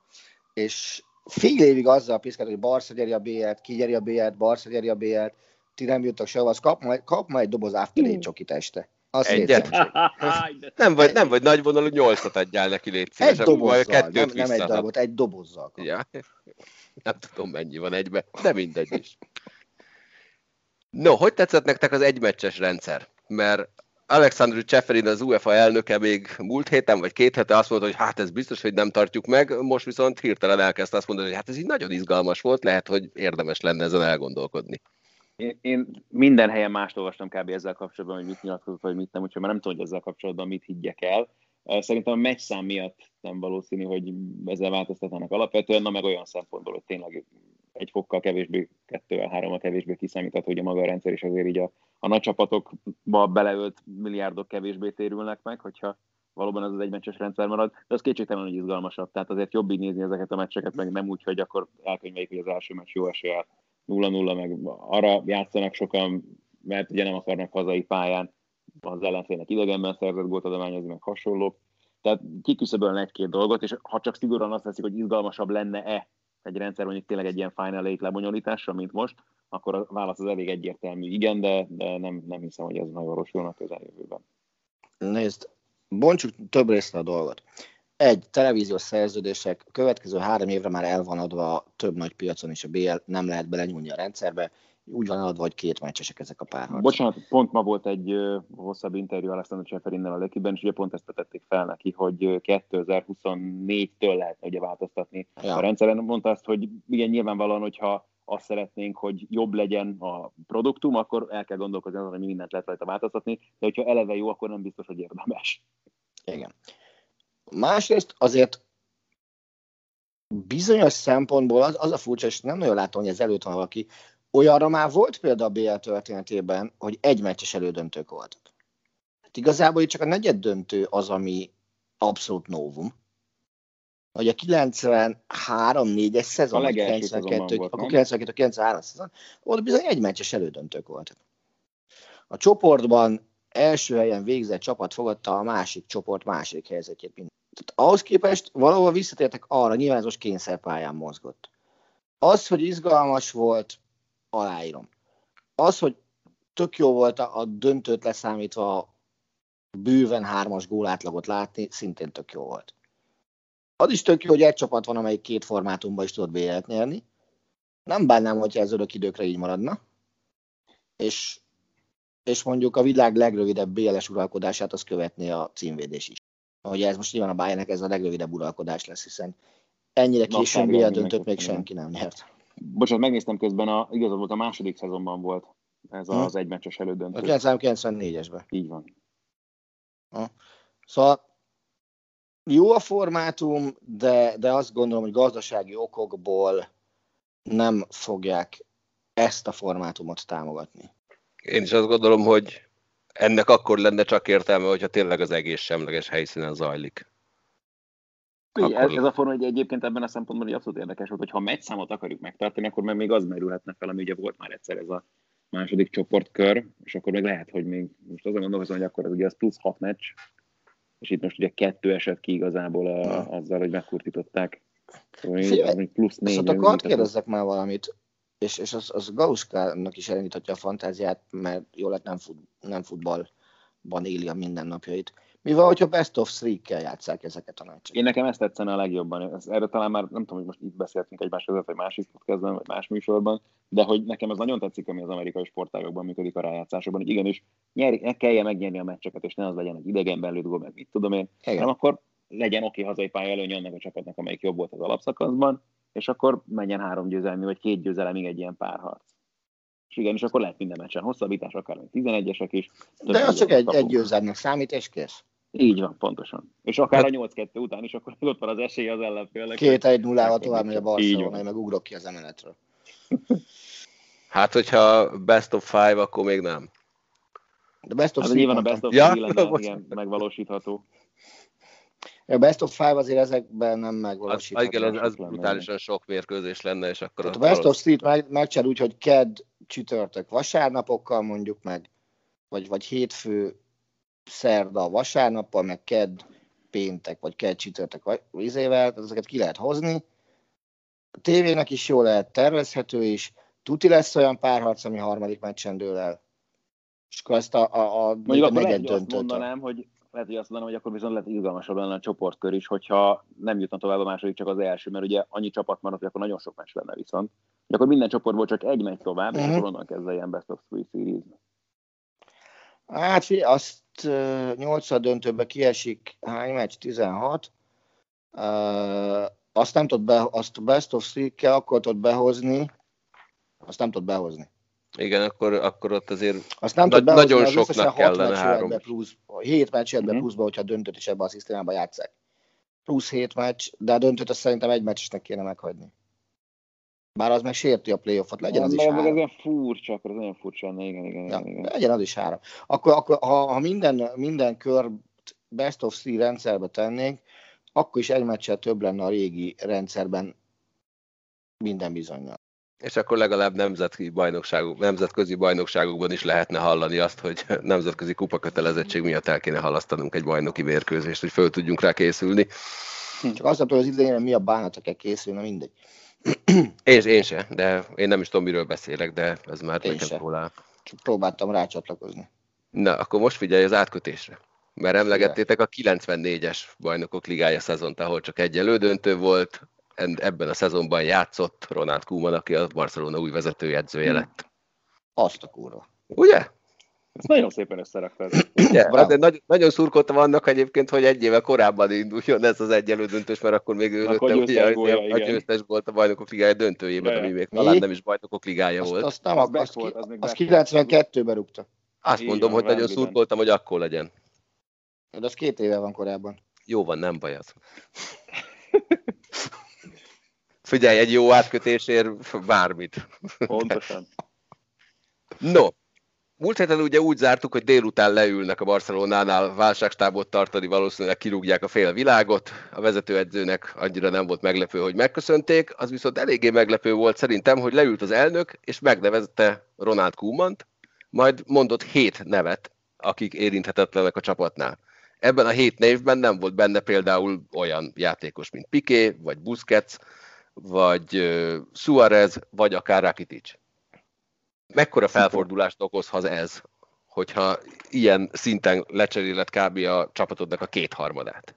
és fél évig azzal piszkált, hogy Barca gyeri a B-et, ki gyeri a B-et, Barca gyeri a B-et, ti nem jutottak sehova, az kap majd, kap majd egy doboz after hmm. csokit este. Az Egyet? nem vagy, nem vagy nagy vonalú, nyolcat adjál neki, légy szíves. Egy dobozzal, nem, nem egy darabot, egy dobozzal. Ja. Nem tudom, mennyi van egybe, de mindegy is. No, hogy tetszett nektek az egymeccses rendszer? Mert Alexandru Cseferin, az UEFA elnöke még múlt héten, vagy két hete azt mondta, hogy hát ez biztos, hogy nem tartjuk meg, most viszont hirtelen elkezdte azt mondani, hogy hát ez így nagyon izgalmas volt, lehet, hogy érdemes lenne ezen elgondolkodni. Én, én minden helyen mást olvastam kb. ezzel kapcsolatban, hogy mit nyilatkozott, vagy mit nem, úgyhogy már nem tudom, hogy ezzel kapcsolatban mit higgyek el. Szerintem a meccszám miatt nem valószínű, hogy ezzel változtatnának alapvetően, na meg olyan szempontból, hogy tényleg egy fokkal kevésbé, kettővel, hárommal kevésbé kiszámítható, hogy a maga a rendszer is azért így a, a nagy csapatokba beleölt milliárdok kevésbé térülnek meg, hogyha valóban ez az egymeccses rendszer marad, de az kétségtelen, hogy izgalmasabb. Tehát azért jobb így nézni ezeket a meccseket, meg nem úgy, hogy akkor elkönyveljük, hogy az első meccs jó eséllyel 0-0, meg arra játszanak sokan, mert ugye nem akarnak hazai pályán az ellenfélnek idegenben szerzett gólt adományozni, meg hasonlók. Tehát kiküszöbölne egy-két dolgot, és ha csak szigorúan azt veszik, hogy izgalmasabb lenne-e egy rendszer mondjuk tényleg egy ilyen Final Eight lebonyolításra, mint most, akkor a válasz az elég egyértelmű igen, de, de nem, nem hiszem, hogy ez megvalósulna a közeljövőben. Nézd, bontsuk több részre a dolgot. Egy, televíziós szerződések következő három évre már el van adva több nagy piacon is a BL, nem lehet belenyúlni a rendszerbe úgy van eladva, hogy két meccsesek ezek a párharcok. Bocsánat, pont ma volt egy uh, hosszabb interjú Alessandro Cseferinnel a Lekiben, és ugye pont ezt tették fel neki, hogy 2024-től lehet ugye változtatni ja. a rendszeren. Mondta azt, hogy igen, nyilvánvalóan, hogyha azt szeretnénk, hogy jobb legyen a produktum, akkor el kell gondolkozni azon, hogy mindent lehet rajta változtatni, de hogyha eleve jó, akkor nem biztos, hogy érdemes. Igen. Másrészt azért bizonyos szempontból az, az a furcsa, és nem nagyon látom, hogy ez előtt van valaki, Olyanra már volt példa a BL történetében, hogy egy meccses elődöntők voltak. Hát igazából itt csak a negyed döntő az, ami abszolút novum. Hogy a 93-4-es szezon, a 92, volt, akkor 92-93 szezon, ott bizony egy meccses elődöntők voltak. A csoportban első helyen végzett csapat fogadta a másik csoport másik helyzetét. Tehát ahhoz képest valahol visszatértek arra, nyilván ez most kényszerpályán mozgott. Az, hogy izgalmas volt, aláírom. Az, hogy tök jó volt a, a döntőt leszámítva bőven hármas gólátlagot látni, szintén tök jó volt. Az is tök jó, hogy egy csapat van, amelyik két formátumban is tud bl nyerni. Nem bánnám, hogyha ez örök időkre így maradna. És, és mondjuk a világ legrövidebb BLS uralkodását az követné a címvédés is. Ahogy ez most nyilván a Bayernnek ez a legrövidebb uralkodás lesz, hiszen ennyire későn BL döntött még senki nem nyert. Bocsánat, megnéztem közben, a, igazad volt, a második szezonban volt ez az hmm. egymeccses elődöntő. A 1994-esben. Így van. Ha. Szóval jó a formátum, de, de azt gondolom, hogy gazdasági okokból nem fogják ezt a formátumot támogatni. Én is azt gondolom, hogy ennek akkor lenne csak értelme, hogyha tényleg az egész semleges helyszínen zajlik. Akkor... Ez, ez a forma egy egyébként ebben a szempontból egy abszolút érdekes volt, hogy ha meccszámot akarjuk megtartani, akkor meg még az merülhetne fel, ami ugye volt már egyszer ez a második csoportkör, és akkor még lehet, hogy még most azon gondolkozom, hogy akkor ez ugye az plusz hat meccs, és itt most ugye kettő esett ki igazából a, azzal, hogy megkurtították. Szóval plusz négy. Szóval akkor kérdezzek már valamit, és, és az, az Gauskának is elindíthatja a fantáziát, mert jól lett nem, fut, nem futballban éli a mindennapjait. Mi van, hogyha best of three-kkel játszák ezeket a meccseket? Én nekem ezt tetszene a legjobban. Ez, erről talán már nem tudom, hogy most itt beszéltünk egymás között, vagy másik podcastban, vagy más műsorban, de hogy nekem ez nagyon tetszik, ami az amerikai sportágokban működik a rájátszásokban, hogy igenis nyeri, ne kelljen megnyerni a meccseket, és ne az legyen egy idegenben lőtt meg mit tudom én, Igen. hanem akkor legyen oké hazai pálya előny annak a csapatnak, amelyik jobb volt az alapszakaszban, és akkor menjen három győzelmi, vagy két győzelemig egy ilyen párharc. És igen, és akkor lehet minden meccsen hosszabbítás, akár 11-esek is. De az csak egy, egy győzelmnek számít, és kész. Így van, pontosan. És akár hát, a 8-2 után is, akkor ott van az esély az ellenfélnek. Két egy nullával tovább megy a Barcelona, meg ugrok ki az emeletről. Hát, hogyha best of five, akkor még nem. De best of hát, nyilván a best of ja? lenne, igen, megvalósítható. A best of five azért ezekben nem megvalósítható. Az, igen, az, az brutálisan sok mérkőzés lenne, és akkor... Tehát a best of street meg, megcsinál úgy, hogy ked csütörtök vasárnapokkal mondjuk meg, vagy, vagy hétfő szerda vasárnappal, meg kedd péntek, vagy kedd csütörtök vizével, ezeket ki lehet hozni. A tévének is jól lehet tervezhető is, tuti lesz olyan párharc, ami harmadik meccsen dől el. És akkor ezt a, a, a Mondjuk akkor lehet, hogy azt mondanám, hogy lehet, hogy azt mondanám, hogy akkor viszont lehet izgalmasabb lenne a csoportkör is, hogyha nem jutna tovább a második, csak az első, mert ugye annyi csapat maradt, hogy akkor nagyon sok meccs lenne viszont. Hogy akkor minden csoportból csak egy megy tovább, uh-huh. és mhm. akkor onnan kezdve ilyen best of three series. Hát azt 8 döntőbe kiesik, hány meccs? 16. Uh, azt nem tud be, azt best of three akkor tud behozni, azt nem tud behozni. Igen, akkor, akkor ott azért azt nem nagy, behozni, nagyon soknak kellene három. Plusz, 7 meccs be uh-huh. pluszba, hogyha döntött is ebbe a szisztémába játszák. Plusz 7 meccs, de a döntőt azt szerintem egy meccsesnek kéne meghagyni. Bár az meg sérti a playoffot, legyen az is három. Ez olyan furcsa, akkor az olyan furcsa lenne, igen, igen, ja, igen. Legyen az is három. Akkor, akkor ha, ha minden, minden kör best of three rendszerbe tennénk, akkor is egy meccsel több lenne a régi rendszerben minden bizonyal. És akkor legalább nemzetközi, bajnokságok, nemzetközi bajnokságokban is lehetne hallani azt, hogy nemzetközi kupakötelezettség miatt el kéne halasztanunk egy bajnoki mérkőzést, hogy föl tudjunk rá készülni. Csak azt hogy az idején mi a bánata kell készülni, mindegy. Én, én se, de én nem is tudom, miről beszélek, de ez már én nekem róla. Csak próbáltam rácsatlakozni. Na, akkor most figyelj az átkötésre. Mert emlegettétek a 94-es bajnokok ligája szezont, ahol csak egy elődöntő volt, ebben a szezonban játszott Ronald Koeman, aki a Barcelona új vezetőjegyzője hmm. lett. Azt a kurva. Ugye? Ezt nagyon szépen összeraktad. Ugye? De nagyon, nagyon szurkoltam annak egyébként, hogy egy éve korábban induljon ez az egy döntős, mert akkor még ő akkor ugye a, győztes volt a bajnokok ligája döntőjében, ami még talán nem is bajnokok ligája azt, volt. Azt, nem, az, az, volt, az, az 92-ben rúgta. Azt Igen, mondom, hogy nagyon szurkoltam, hogy akkor legyen. De az két éve van korábban. Jó van, nem baj az. Figyelj, egy jó átkötésért bármit. Pontosan. No, Múlt héten ugye úgy zártuk, hogy délután leülnek a Barcelonánál válságstábot tartani, valószínűleg kirúgják a fél világot. A vezetőedzőnek annyira nem volt meglepő, hogy megköszönték, az viszont eléggé meglepő volt szerintem, hogy leült az elnök, és megnevezte Ronald Koemant, majd mondott hét nevet, akik érinthetetlenek a csapatnál. Ebben a hét névben nem volt benne például olyan játékos, mint Piqué, vagy Busquets, vagy Suarez, vagy akár Rakitic. Mekkora felfordulást okozhat ez, hogyha ilyen szinten lecseréled kb. a csapatodnak a kétharmadát?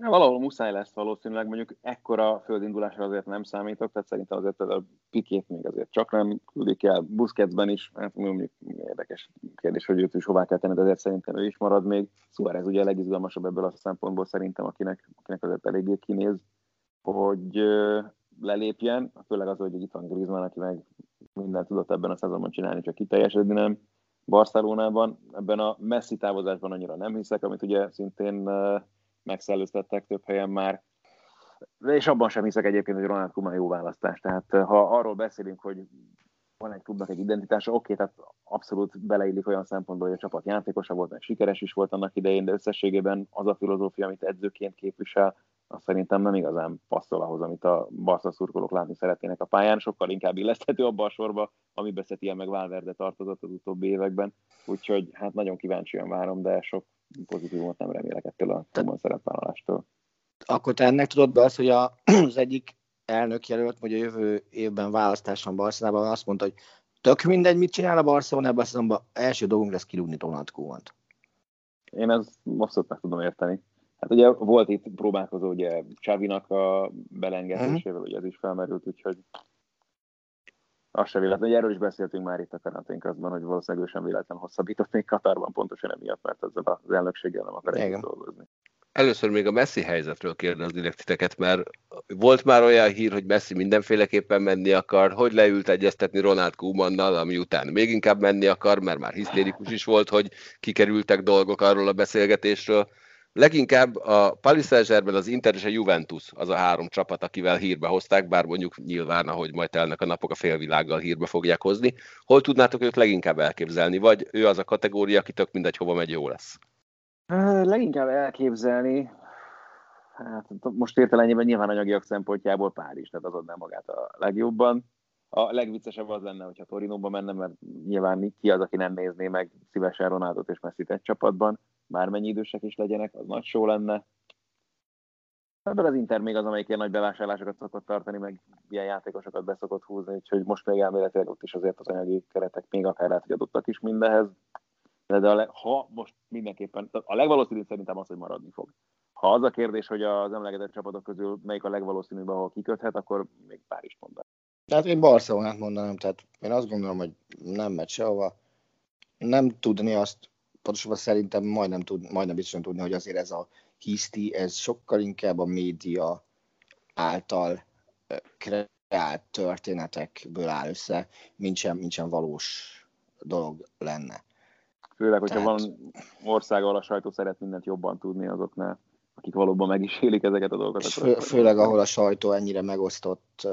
Ja, valahol muszáj lesz valószínűleg, mondjuk ekkora földindulásra azért nem számítok, tehát szerintem azért a pikét még azért csak nem küldik el, Busquetsben is, hát mondjuk érdekes kérdés, hogy őt is hová kell tenni, de azért szerintem ő is marad még. Suárez ugye a legizgalmasabb ebből a szempontból szerintem, akinek, akinek azért eléggé kinéz, hogy lelépjen, főleg az, hogy itt van Griezmann, aki meg mindent tudott ebben a szezonban csinálni, csak kiteljesedni nem. Barcelonában ebben a messzi távozásban annyira nem hiszek, amit ugye szintén megszellőztettek több helyen már. És abban sem hiszek egyébként, hogy Ronald Koeman jó választás. Tehát ha arról beszélünk, hogy van egy klubnak egy identitása, oké, tehát abszolút beleillik olyan szempontból, hogy a csapat játékosa volt, mert sikeres is volt annak idején, de összességében az a filozófia, amit edzőként képvisel, az szerintem nem igazán passzol ahhoz, amit a Barca szurkolók látni szeretnének a pályán, sokkal inkább illeszthető abba a sorba, amiben Szetiel meg Valverde tartozott az utóbbi években, úgyhogy hát nagyon kíváncsian várom, de sok pozitívumot nem remélek ettől a Kuman szerepvállalástól. Akkor te ennek tudod be azt, hogy a, az egyik elnök jelölt, hogy a jövő évben választás van Barcelonában, azt mondta, hogy tök mindegy, mit csinál a Barcelona ebben a szezonban, első dolgunk lesz kirúgni Ronald Koeman-t. Én ezt abszolút meg tudom érteni. Hát ugye volt itt próbálkozó ugye Csávinak a belengedésével, ugye ez is felmerült, úgyhogy az se véletlen, hogy erről is beszéltünk már itt a karanténkazban, hogy valószínűleg ő sem véletlen hosszabbított még Katarban pontosan emiatt, mert ezzel az elnökséggel nem akar együtt dolgozni. Először még a Messi helyzetről kérdeznélek titeket, mert volt már olyan hír, hogy Messi mindenféleképpen menni akar, hogy leült egyeztetni Ronald Koemannal, ami után még inkább menni akar, mert már hisztérikus is volt, hogy kikerültek dolgok arról a beszélgetésről. Leginkább a Paris Saint-Germain, az Inter és a Juventus az a három csapat, akivel hírbe hozták, bár mondjuk nyilván, ahogy majd telnek a napok, a félvilággal hírbe fogják hozni. Hol tudnátok őt leginkább elképzelni? Vagy ő az a kategória, aki tök mindegy, hova megy, jó lesz? Leginkább elképzelni, hát most értelemben nyilván anyagiak szempontjából Párizs, tehát az adná magát a legjobban. A legviccesebb az lenne, hogyha Torinóba menne, mert nyilván ki az, aki nem nézné meg szívesen Ronaldot és Messi egy csapatban bármennyi idősek is legyenek, az nagy show lenne. Ebből az Inter még az, amelyik ilyen nagy bevásárlásokat szokott tartani, meg ilyen játékosokat beszokott húzni, úgyhogy most még elméletileg ott is azért az anyagi keretek még akár lehet, hogy adottak is mindehez. De, de le, ha most mindenképpen, a legvalószínűbb szerintem az, hogy maradni fog. Ha az a kérdés, hogy az emlegetett csapatok közül melyik a legvalószínűbb, ahol kiköthet, akkor még pár is mondanám. Tehát én Barcelonát mondanám, tehát én azt gondolom, hogy nem megy sehova. Nem tudni azt pontosabban szerintem majdnem, tud, majdnem biztosan tudni, hogy azért ez a hiszti, ez sokkal inkább a média által kreált történetekből áll össze, mint sem, mint sem valós dolog lenne. Főleg, hogyha Tehát... van ország, ahol a sajtó szeret mindent jobban tudni azoknál, akik valóban meg is élik ezeket a dolgokat. Fő, főleg, ahol a sajtó ennyire megosztott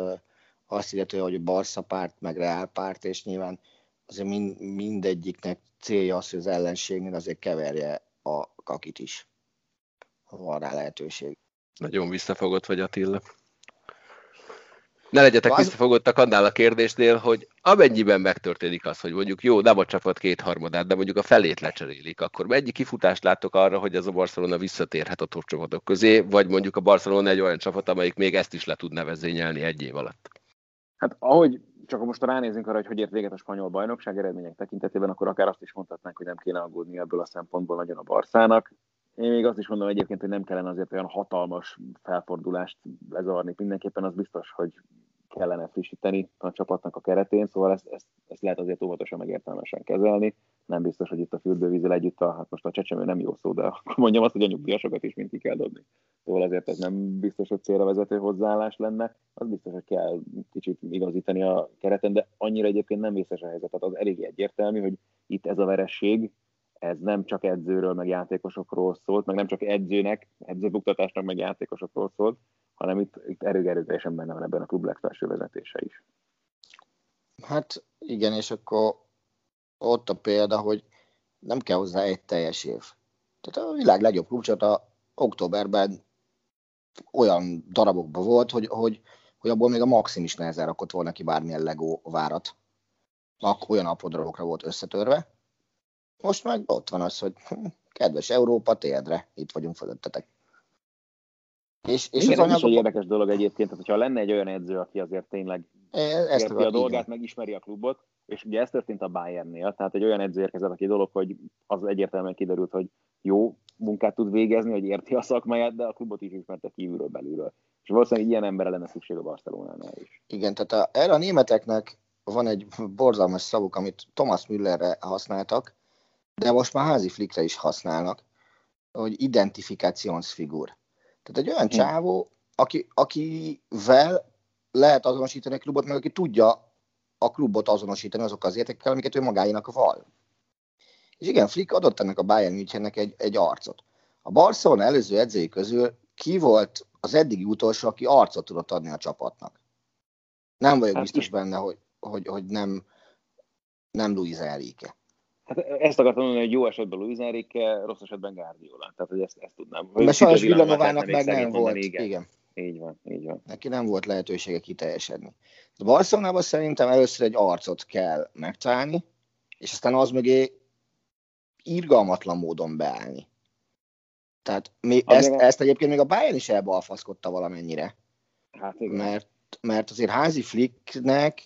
azt illetve, hogy a Barca párt, meg Reál párt, és nyilván azért mind, mindegyiknek célja az, hogy az ellenségnél azért keverje a kakit is, ha van rá lehetőség. Nagyon visszafogott vagy Attila. Ne legyetek az... visszafogottak annál a kérdésnél, hogy amennyiben megtörténik az, hogy mondjuk jó, nem a csapat kétharmadát, de mondjuk a felét lecserélik, akkor mennyi kifutást látok arra, hogy ez a Barcelona visszatérhet a top csapatok közé, vagy mondjuk a Barcelona egy olyan csapat, amelyik még ezt is le tud nevezényelni egy év alatt? Hát ahogy csak most ránézünk arra, hogy hogy ért véget a spanyol bajnokság eredmények tekintetében, akkor akár azt is mondhatnánk, hogy nem kéne aggódni ebből a szempontból nagyon a Barszának. Én még azt is mondom egyébként, hogy nem kellene azért olyan hatalmas felfordulást lezarni. Mindenképpen az biztos, hogy kellene frissíteni a csapatnak a keretén, szóval ezt, ezt, ezt lehet azért óvatosan megértelmesen kezelni. Nem biztos, hogy itt a fürdővízzel együtt, a, hát most a csecsemő nem jó szó, de akkor mondjam azt, hogy a nyugdíjasokat is ki kell dobni. Szóval azért ez nem biztos, hogy célra vezető hozzáállás lenne, az biztos, hogy kell kicsit igazítani a kereten, de annyira egyébként nem vészes a helyzet. Tehát az elég egyértelmű, hogy itt ez a veresség, ez nem csak edzőről, meg játékosokról szólt, meg nem csak edzőnek, edzőbuktatásnak, meg játékosokról szólt, hanem itt, itt erőgerőteljesen benne van ebben a klub legfelső vezetése is. Hát igen, és akkor ott a példa, hogy nem kell hozzá egy teljes év. Tehát a világ legjobb klubcsata októberben olyan darabokban volt, hogy, hogy, hogy abból még a Maxim is nehezen rakott volna ki bármilyen Lego várat. Akkor olyan apró darabokra volt összetörve. Most meg ott van az, hogy hm, kedves Európa, térdre, itt vagyunk fölöttetek. És, és Igen, az anyag... is egy érdekes dolog egyébként, tehát hogyha lenne egy olyan edző, aki azért tényleg e, ezt érti a dolgát, megismeri a klubot, és ugye ez történt a Bayernnél, tehát egy olyan edző érkezett, aki dolog, hogy az egyértelműen kiderült, hogy jó munkát tud végezni, hogy érti a szakmáját, de a klubot is ismerte kívülről belülről. És valószínűleg ilyen emberre lenne szükség a Barcelonánál is. Igen, tehát a, erre a németeknek van egy borzalmas szavuk, amit Thomas Müllerre használtak, de most már házi flikre is használnak, hogy identifikációnsfigur. Tehát egy olyan hm. csávó, aki, akivel lehet azonosítani a klubot, meg aki tudja a klubot azonosítani azokkal az értékekkel, amiket ő magáinak val. És igen, Flick adott ennek a Bayern Münchennek egy, egy arcot. A Barcelona előző edzői közül ki volt az eddigi utolsó, aki arcot tudott adni a csapatnak? Nem vagyok hát biztos benne, hogy, hogy, hogy nem, nem Luis Enrique. Hát ezt akartam mondani, hogy jó esetben Luis Enrique, rossz esetben Guardiola. Tehát, hogy ezt, ezt tudnám. Mert sajnos Villanovának meg nem volt. Igen. igen. Így van, így van. Neki nem volt lehetősége kiteljesedni. A Barcelonában szerintem először egy arcot kell megtalálni, és aztán az mögé irgalmatlan módon beállni. Tehát még ezt, ezt egyébként még a Bayern is elbalfaszkodta valamennyire. Hát igen. Mert, mert azért házi flicknek,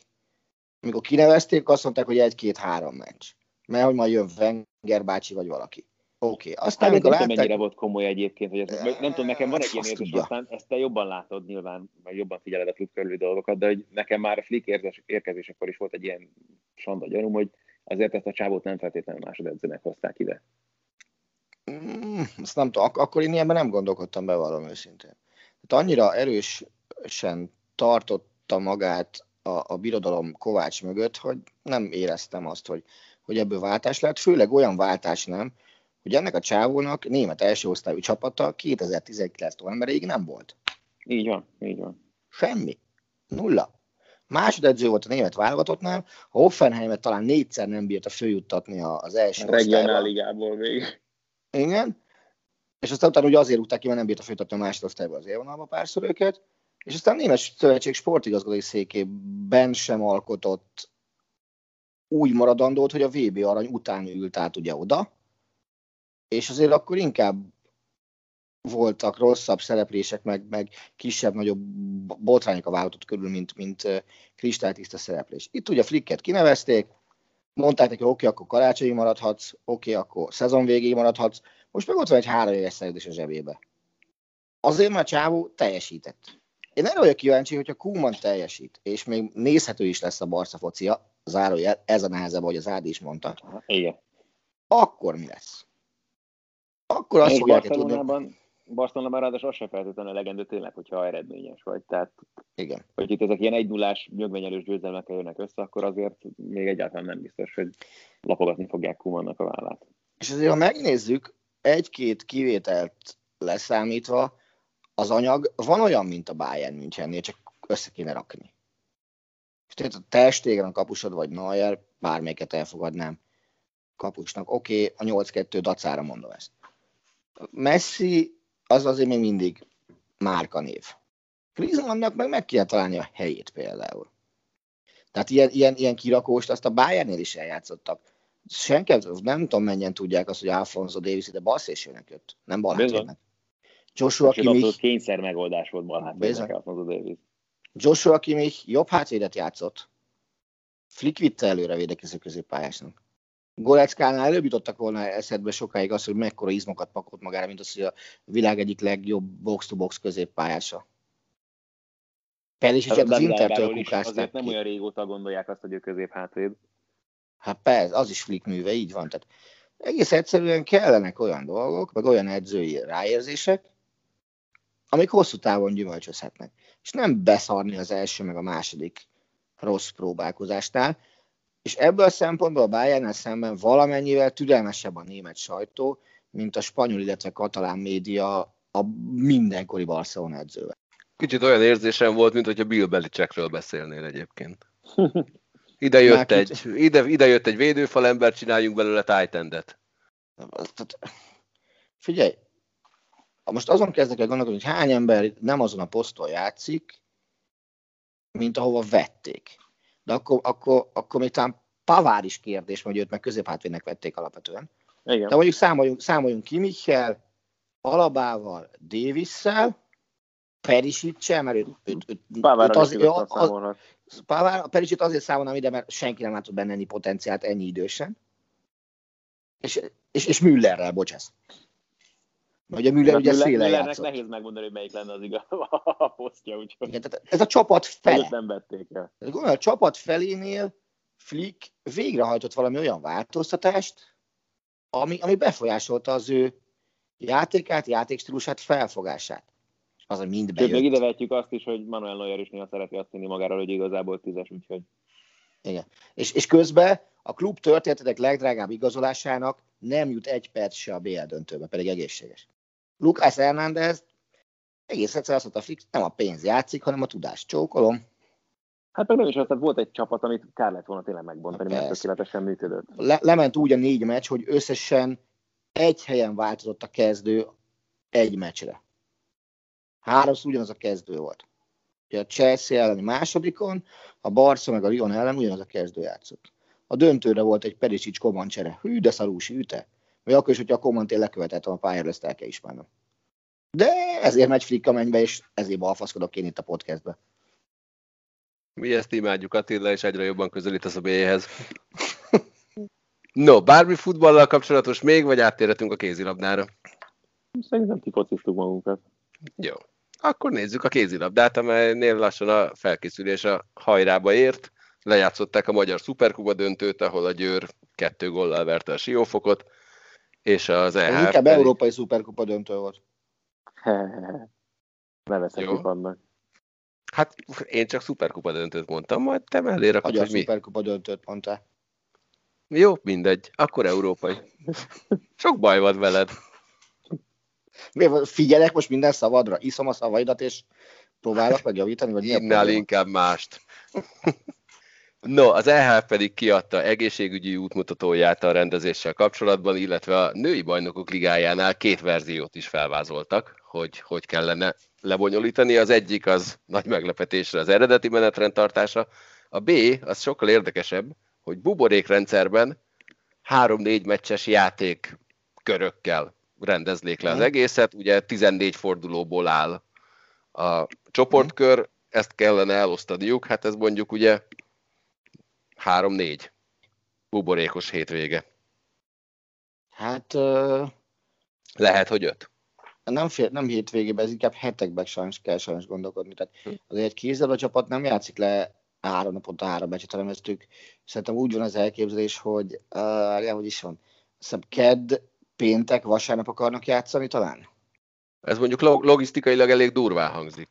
amikor kinevezték, azt mondták, hogy egy-két-három meccs mert hogy majd jön Wenger bácsi vagy valaki. Oké, okay. aztán hát, nem látták... tudom, mennyire volt komoly egyébként, hogy ez, nem tudom, nekem van egy ilyen érzés, aztán ezt te jobban látod nyilván, meg jobban figyeled a klub körüli dolgokat, de hogy nekem már a Flick érzés, érkezésekor is volt egy ilyen sanda gyanúm, hogy azért ezt a csávót nem feltétlenül másodedzőnek hozták ide. Mm, ezt nem tudom, Ak- akkor én ilyenben nem gondolkodtam be valami őszintén. Tehát annyira erősen tartotta magát a, a birodalom Kovács mögött, hogy nem éreztem azt, hogy hogy ebből váltás lehet, főleg olyan váltás nem, hogy ennek a csávónak német első osztályú csapata 2019 novemberéig nem volt. Így van, így van. Semmi. Nulla. Másodedző volt a német válogatottnál, ha Offenheimet talán négyszer nem bírta följuttatni az első a Regionál ligából még. Igen. És aztán utána ugye azért rúgták ki, mert nem bírta följuttatni a másodosztályba az élvonalba párszor őket. És aztán a Német Szövetség sportigazgatói székében sem alkotott úgy maradandót, hogy a VB arany után ült át ugye oda, és azért akkor inkább voltak rosszabb szereplések, meg, meg kisebb-nagyobb botrányok a vállalatot körül, mint, mint kristálytiszta szereplés. Itt ugye Flicket kinevezték, mondták neki, oké, okay, akkor karácsonyi maradhatsz, oké, okay, akkor szezon végéig maradhatsz, most meg ott van egy három éves szerződés a zsebébe. Azért már Csávó teljesített. Én erre vagyok kíváncsi, hogyha Kuman teljesít, és még nézhető is lesz a Barca focia, zárójel, ez a nehezebb, ahogy az Ádi is mondta. Igen. akkor mi lesz? Akkor azt fogják tudni. Barcelonában ráadásul az sem feltétlenül elegendő tényleg, hogyha eredményes vagy. Tehát, Igen. hogy itt ezek ilyen egy nullás nyögvenyelős győzelmekkel jönnek össze, akkor azért még egyáltalán nem biztos, hogy lapogatni fogják Kumannak a vállát. És azért, ha megnézzük, egy-két kivételt leszámítva, az anyag van olyan, mint a Bayern Münchennél, csak össze kéne rakni. Tehát a testégen kapusod vagy Neuer, bármelyiket elfogadnám kapusnak. Oké, okay, a 8-2 dacára mondom ezt. Messi az azért még mindig márkanév. Griezmannnak meg meg kell találni a helyét például. Tehát ilyen, ilyen, ilyen kirakóst azt a Bayernnél is eljátszottak. Senki, nem tudom mennyien tudják azt, hogy Alfonso Davis ide balszélsőnek jött, nem balhátérnek. Joshua Kimmich... kényszer megoldás volt balhátérnek Alfonso Davis. Joshua Kimmich jobb hátvédet játszott. Flick vitte előre védekező középpályásnak. Goreckánál előbb jutottak volna eszedbe sokáig az, hogy mekkora izmokat pakolt magára, mint az, hogy a világ egyik legjobb box-to-box középpályása. Pedig is az Intertől kukázták Azért nem olyan régóta gondolják azt, hogy ő középhátvéd. Hát persze, az is flick műve, így van. Tehát egész egyszerűen kellenek olyan dolgok, meg olyan edzői ráérzések, amik hosszú távon gyümölcsözhetnek. És nem beszarni az első meg a második rossz próbálkozásnál, és ebből a szempontból a bayern szemben valamennyivel türelmesebb a német sajtó, mint a spanyol, illetve katalán média a mindenkori Barcelona edzővel. Kicsit olyan érzésem volt, mint hogyha Bill Belichickről beszélnél egyébként. Ide jött, egy, ide, ide jött egy védőfalember, csináljunk belőle tight Figyelj, most azon kezdek el gondolkodni, hogy hány ember nem azon a poszton játszik, mint ahova vették. De akkor, akkor, akkor még talán Pavár is kérdés, hogy őt meg középhátvédnek vették alapvetően. Igen. De mondjuk számoljunk, számoljunk Kimichel, Alabával, Davisszel, Perisic-sel, mert őt, őt, őt, őt az, az, az, Pavár, Perisic azért számolnám ide, mert senki nem látott benne ennyi potenciált ennyi idősen. És, és, és Müllerrel, bocsász. Ugye Müller ugye széle játszott. nehéz megmondani, hogy melyik lenne az igaz a posztja. Úgyhogy... Igen, tehát ez a csapat fele. nem vették el. A csapat felénél Flick végrehajtott valami olyan változtatást, ami, ami befolyásolta az ő játékát, játékstílusát, felfogását. Az, hogy mind bejött. Még ide vetjük azt is, hogy Manuel Neuer is néha szereti azt hinni magáról, hogy igazából tízes, úgyhogy... Igen. És, és közben a klub történetek legdrágább igazolásának nem jut egy perc se a BL döntőbe, pedig egészséges. Lucas Hernández egész egyszer azt mondta, Flick, nem a pénz játszik, hanem a tudás. Csókolom. Hát meg nem is az, tehát volt egy csapat, amit kár lett volna tényleg megbontani, mert tökéletesen működött. Le, lement úgy a négy meccs, hogy összesen egy helyen változott a kezdő egy meccsre. Háromszor ugyanaz a kezdő volt. Ugye a Chelsea elleni másodikon, a Barca meg a Lyon ellen ugyanaz a kezdő játszott. A döntőre volt egy Perisic Koman csere. Hű, de szarúsi üte. Vagy akkor is, hogyha a Koman tényleg követett a pályára, ezt el kell ismernem. De ezért megy Flick a mennybe, és ezért balfaszkodok én itt a podcastbe. Mi ezt imádjuk Attila, és egyre jobban közelítesz a B-hez. No, bármi futballal kapcsolatos még, vagy áttérhetünk a kézilabdára? Szerintem kifociztuk magunkat. Jó. Akkor nézzük a kézilabdát, amelynél lassan a felkészülés a hajrába ért. Lejátszották a Magyar Szuperkuba döntőt, ahol a Győr kettő gollal verte a Siófokot, és az EHF Ez inkább pedig... Európai Szuperkupa döntő volt. ne veszek Jó. annak. Hát én csak szuperkupa döntőt mondtam, majd te mellé rakod, Magyar hogy szuperkupa döntőt mondtál. Jó, mindegy. Akkor európai. Sok baj van veled. Figyelek most minden szavadra, iszom a szavaidat, és próbálok megjavítani, vagy Innál inkább mást. No, az EHF pedig kiadta egészségügyi útmutatóját a rendezéssel kapcsolatban, illetve a női bajnokok ligájánál két verziót is felvázoltak, hogy hogy kellene lebonyolítani. Az egyik az nagy meglepetésre az eredeti menetrendtartása, a B az sokkal érdekesebb, hogy buborékrendszerben három-négy meccses játék körökkel rendeznék le az egészet. Ugye 14 fordulóból áll a csoportkör, ezt kellene elosztaniuk, hát ez mondjuk ugye három-négy buborékos hétvége. Hát... Uh... Lehet, hogy öt nem, fél, nem hétvégében, ez inkább hetekben sajnos kell sajnos gondolkodni. Tehát hm. azért egy kézzel a csapat nem játszik le három naponta három meccset, hanem ezt ők, szerintem úgy van az elképzelés, hogy uh, hogy is van, Hiszem, kedd, péntek, vasárnap akarnak játszani talán? Ez mondjuk logisztikailag elég durván hangzik.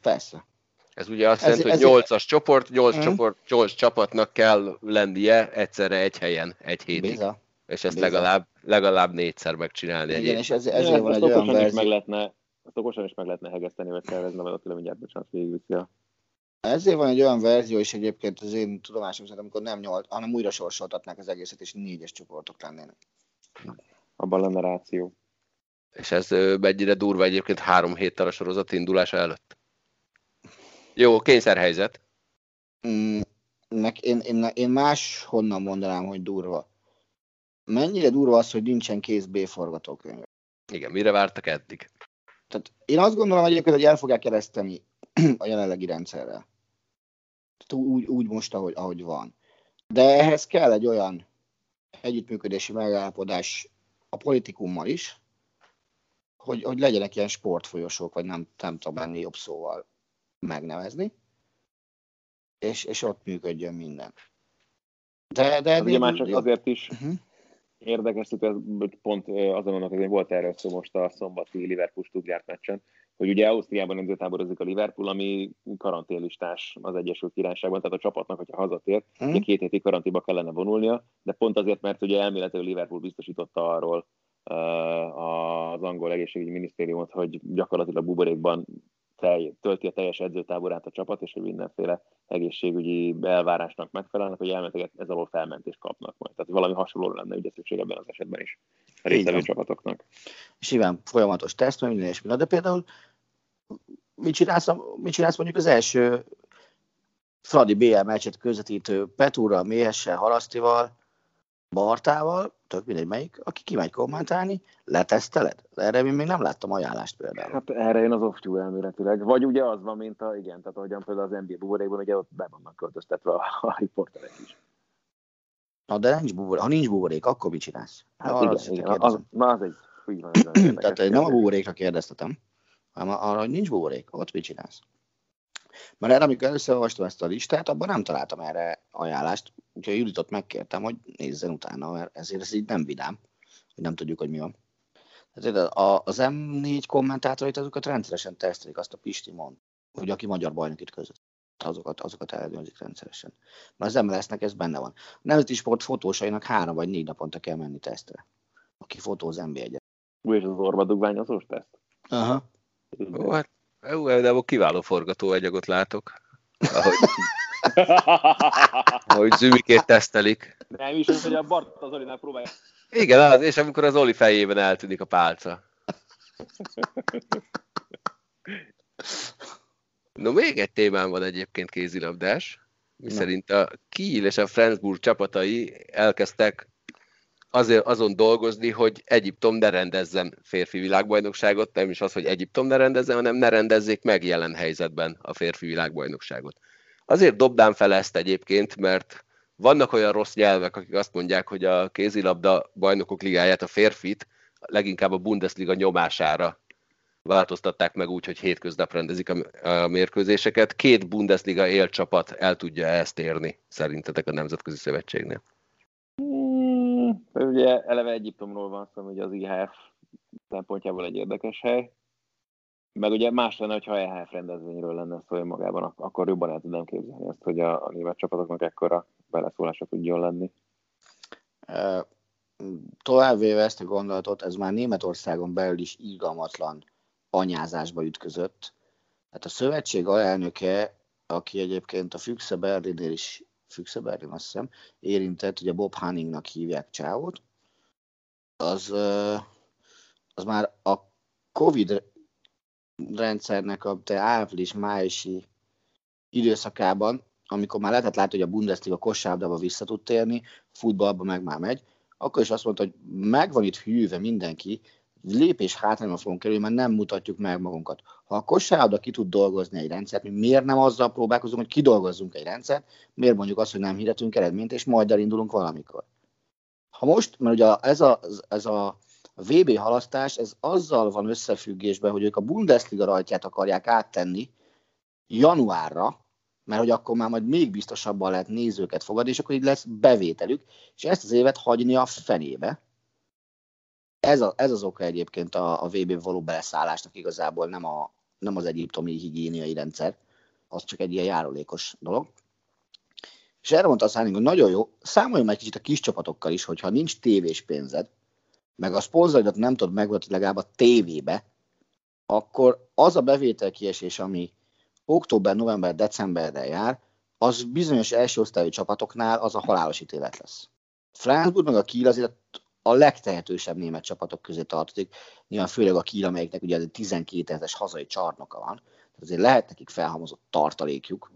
Persze. Ez ugye azt jelenti, hogy 8-as csoport, 8 mm. csoport, 8 csapatnak kell lennie egyszerre egy helyen, egy hétig. Biza. És ezt legalább, legalább négyszer megcsinálni. Igen, és ez, ezért van egy olyan verzió. Meg lehetne, azt okosan is meg lehetne hegeszteni, vagy szervezni, mert ott mindjárt bocsánat, végigviszi a ezért van egy olyan verzió is egyébként az én tudomásom szerint, amikor nem nyolc, hanem újra sorsoltatnák az egészet, és négyes csoportok lennének. Abban lenne ráció. És ez mennyire durva egyébként három héttel a sorozat indulása előtt? Jó, kényszerhelyzet. Mm, nek, én, én, én más honnan mondanám, hogy durva. Mennyire durva az, hogy nincsen kész B forgatókönyv? Igen, mire vártak eddig? Tehát én azt gondolom egyébként, hogy el fogják kereszteni a jelenlegi rendszerrel. Tehát úgy, úgy most, ahogy, ahogy van. De ehhez kell egy olyan együttműködési megállapodás a politikummal is, hogy, hogy legyenek ilyen sportfolyosók, vagy nem, nem tudom ennél jobb szóval megnevezni, és, és ott működjön minden. De, de, de ugye már csak azért is uh-huh. érdekes, hogy pont azon mondok, hogy volt erről szó most a szombati Liverpool-Stuttgart meccsen, hogy ugye Ausztriában edzőtáborozik a Liverpool, ami karanténlistás az Egyesült Királyságban, tehát a csapatnak, hogyha hazatért, hmm. ugye két hétig karanténba kellene vonulnia, de pont azért, mert ugye elméletileg Liverpool biztosította arról uh, az angol egészségügyi minisztériumot, hogy gyakorlatilag buborékban telj, tölti a teljes edzőtáborát a csapat, és hogy mindenféle egészségügyi elvárásnak megfelelnek, hogy elméletileg ez alól felmentést kapnak majd. Tehát valami hasonló lenne ugye szükség ebben az esetben is a résztvevő csapatoknak. És nyilván folyamatos teszt, minden és minden, de például mit csinálsz, mit csinálsz mondjuk az első Fradi BL meccset közvetítő Petúra, Méhessel, Halasztival, Bartával, tök mindegy melyik, aki kimegy kommentálni, leteszteled? Erre én még nem láttam ajánlást például. Hát erre én az off elméletileg. Vagy ugye az van, mint a, igen, tehát ahogyan például az NBA buborékban, ugye ott be vannak költöztetve a, a riporterek is. Na de nincs buborék. Ha nincs buborék, akkor mit csinálsz? Hát igen, az, igen, az, na az egy, úgy van, Tehát nem a buborékra kérdeztetem, hanem arra, hogy nincs buborék, ott mit csinálsz? Mert erre, amikor először olvastam ezt a listát, abban nem találtam erre ajánlást, úgyhogy Juditot megkértem, hogy nézzen utána, mert ezért ez így nem vidám, hogy nem tudjuk, hogy mi van. Tehát az M4 kommentátorait azokat rendszeresen tesztelik, azt a Pisti mond, hogy aki magyar bajnok itt között. Azokat, azokat ellenőrzik rendszeresen. Mert az MLS-nek ez benne van. A Nemzeti Sport fotósainak három vagy négy naponta kell menni tesztre. Aki fotóz nb 1 Új, és az orvadugványozós teszt? Aha. Ó, hát jó, de abban kiváló forgatóanyagot látok. Ahogy, ahogy zümikét tesztelik. Nem is, hogy a Bart az Olinál próbálja. Igen, az, és amikor az Oli fejében eltűnik a pálca. No, még egy témám van egyébként kézilabdás, miszerint a Kiel és a Flensburg csapatai elkezdtek azért azon dolgozni, hogy Egyiptom ne rendezzen férfi világbajnokságot, nem is az, hogy Egyiptom ne rendezzen, hanem ne rendezzék meg jelen helyzetben a férfi világbajnokságot. Azért dobdám fel ezt egyébként, mert vannak olyan rossz nyelvek, akik azt mondják, hogy a kézilabda bajnokok ligáját, a férfit leginkább a Bundesliga nyomására változtatták meg úgy, hogy hétköznap rendezik a, mérkőzéseket. Két Bundesliga élcsapat el tudja ezt érni, szerintetek a Nemzetközi Szövetségnél? Ugye eleve Egyiptomról van szó, hogy az IHF szempontjából egy érdekes hely. Meg ugye más lenne, hogyha EHF rendezvényről lenne szó magában, akkor jobban el tudnám képzelni azt, hogy a, a német csapatoknak ekkora beleszólása tudjon lenni. Továbbvéve ezt a gondolatot, ez már Németországon belül is ígalmatlan anyázásba ütközött. Hát a szövetség alelnöke, aki egyébként a Füchse Berlinnél is Füchsebergen, azt hiszem, érintett, ugye Bob Hanningnak hívják Csávot, az, az már a Covid rendszernek a április-májusi időszakában, amikor már lehetett látni, hogy a Bundesliga kosárlabdába vissza tud térni, futballba meg már megy, akkor is azt mondta, hogy megvan itt hűve mindenki, lépés hátrányba fogunk kerülni, mert nem mutatjuk meg magunkat. Ha a kosárlabda ki tud dolgozni egy rendszert, mi miért nem azzal próbálkozunk, hogy kidolgozzunk egy rendszert, miért mondjuk azt, hogy nem hirdetünk eredményt, és majd elindulunk valamikor. Ha most, mert ugye ez a, ez a VB halasztás, ez azzal van összefüggésben, hogy ők a Bundesliga rajtját akarják áttenni januárra, mert hogy akkor már majd még biztosabban lehet nézőket fogadni, és akkor így lesz bevételük, és ezt az évet hagyni a fenébe, ez, a, ez az oka egyébként a, a VB való beleszállásnak igazából nem, a, nem az egyiptomi higiéniai rendszer, az csak egy ilyen járulékos dolog. És erre mondta a Szállink, hogy nagyon jó, számoljon egy kicsit a kis csapatokkal is, hogyha nincs tévés pénzed, meg a szponzoridat nem tudod megvetni legalább a tévébe, akkor az a bevételkiesés, ami október, november, decemberre jár, az bizonyos első osztályú csapatoknál az a halálos ítélet lesz. Frankfurt meg a Kiel azért a legtehetősebb német csapatok közé tartozik, nyilván főleg a Kiel, amelyiknek ugye 12 ezeres hazai csarnoka van, azért lehet nekik felhamozott tartalékjuk,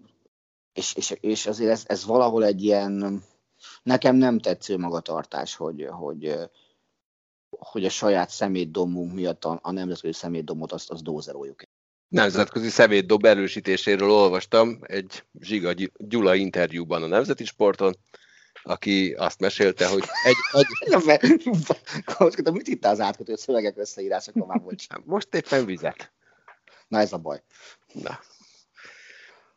és, és, és azért ez, ez valahol egy ilyen, nekem nem tetsző magatartás, hogy, hogy, hogy a saját szemétdomunk miatt a, a nemzetközi szemétdomot azt, azt dózeroljuk. Nemzetközi szemétdob erősítéséről olvastam egy Zsiga Gyula interjúban a Nemzeti Sporton, aki azt mesélte, hogy egy... egy... Na, mit itt az átkötő szövegek összeírásokon már volt? Most éppen vizet. Na ez a baj. Na.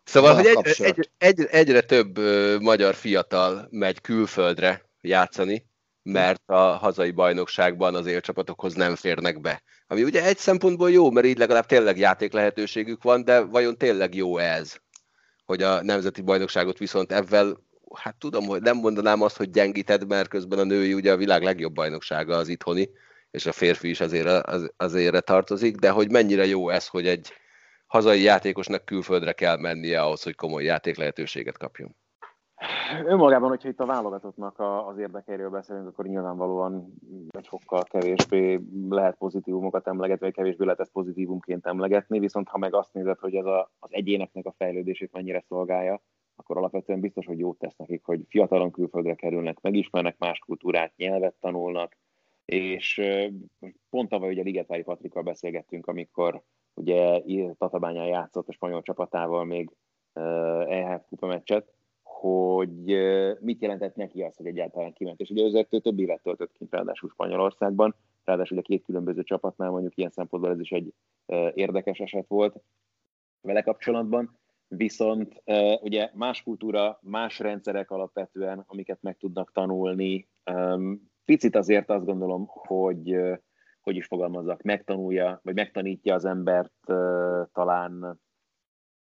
Szóval, hogy egy, egy, egy, egyre több magyar fiatal megy külföldre játszani, mert a hazai bajnokságban az élcsapatokhoz nem férnek be. Ami ugye egy szempontból jó, mert így legalább tényleg játék lehetőségük van, de vajon tényleg jó ez? Hogy a nemzeti bajnokságot viszont ebben, hát tudom, hogy nem mondanám azt, hogy gyengíted, mert közben a női ugye a világ legjobb bajnoksága az itthoni, és a férfi is azért, az, azért tartozik, de hogy mennyire jó ez, hogy egy hazai játékosnak külföldre kell mennie ahhoz, hogy komoly játék lehetőséget kapjon. Önmagában, hogyha itt a válogatottnak az érdekeiről beszélünk, akkor nyilvánvalóan egy sokkal kevésbé lehet pozitívumokat emlegetni, vagy kevésbé lehet ezt pozitívumként emlegetni, viszont ha meg azt nézed, hogy ez a, az egyéneknek a fejlődését mennyire szolgálja, akkor alapvetően biztos, hogy jót tesz nekik, hogy fiatalon külföldre kerülnek, megismernek más kultúrát, nyelvet tanulnak, és pont tavaly ugye Ligetvári Patrikkal beszélgettünk, amikor ugye Tatabányán játszott a spanyol csapatával még EHF kupa meccset, hogy mit jelentett neki az, hogy egyáltalán kiment. És ugye azért több évet töltött kint ráadásul Spanyolországban, ráadásul a két különböző csapatnál mondjuk ilyen szempontból ez is egy érdekes eset volt vele kapcsolatban. Viszont ugye más kultúra, más rendszerek alapvetően, amiket meg tudnak tanulni. Picit azért azt gondolom, hogy hogy is fogalmazzak, megtanulja, vagy megtanítja az embert talán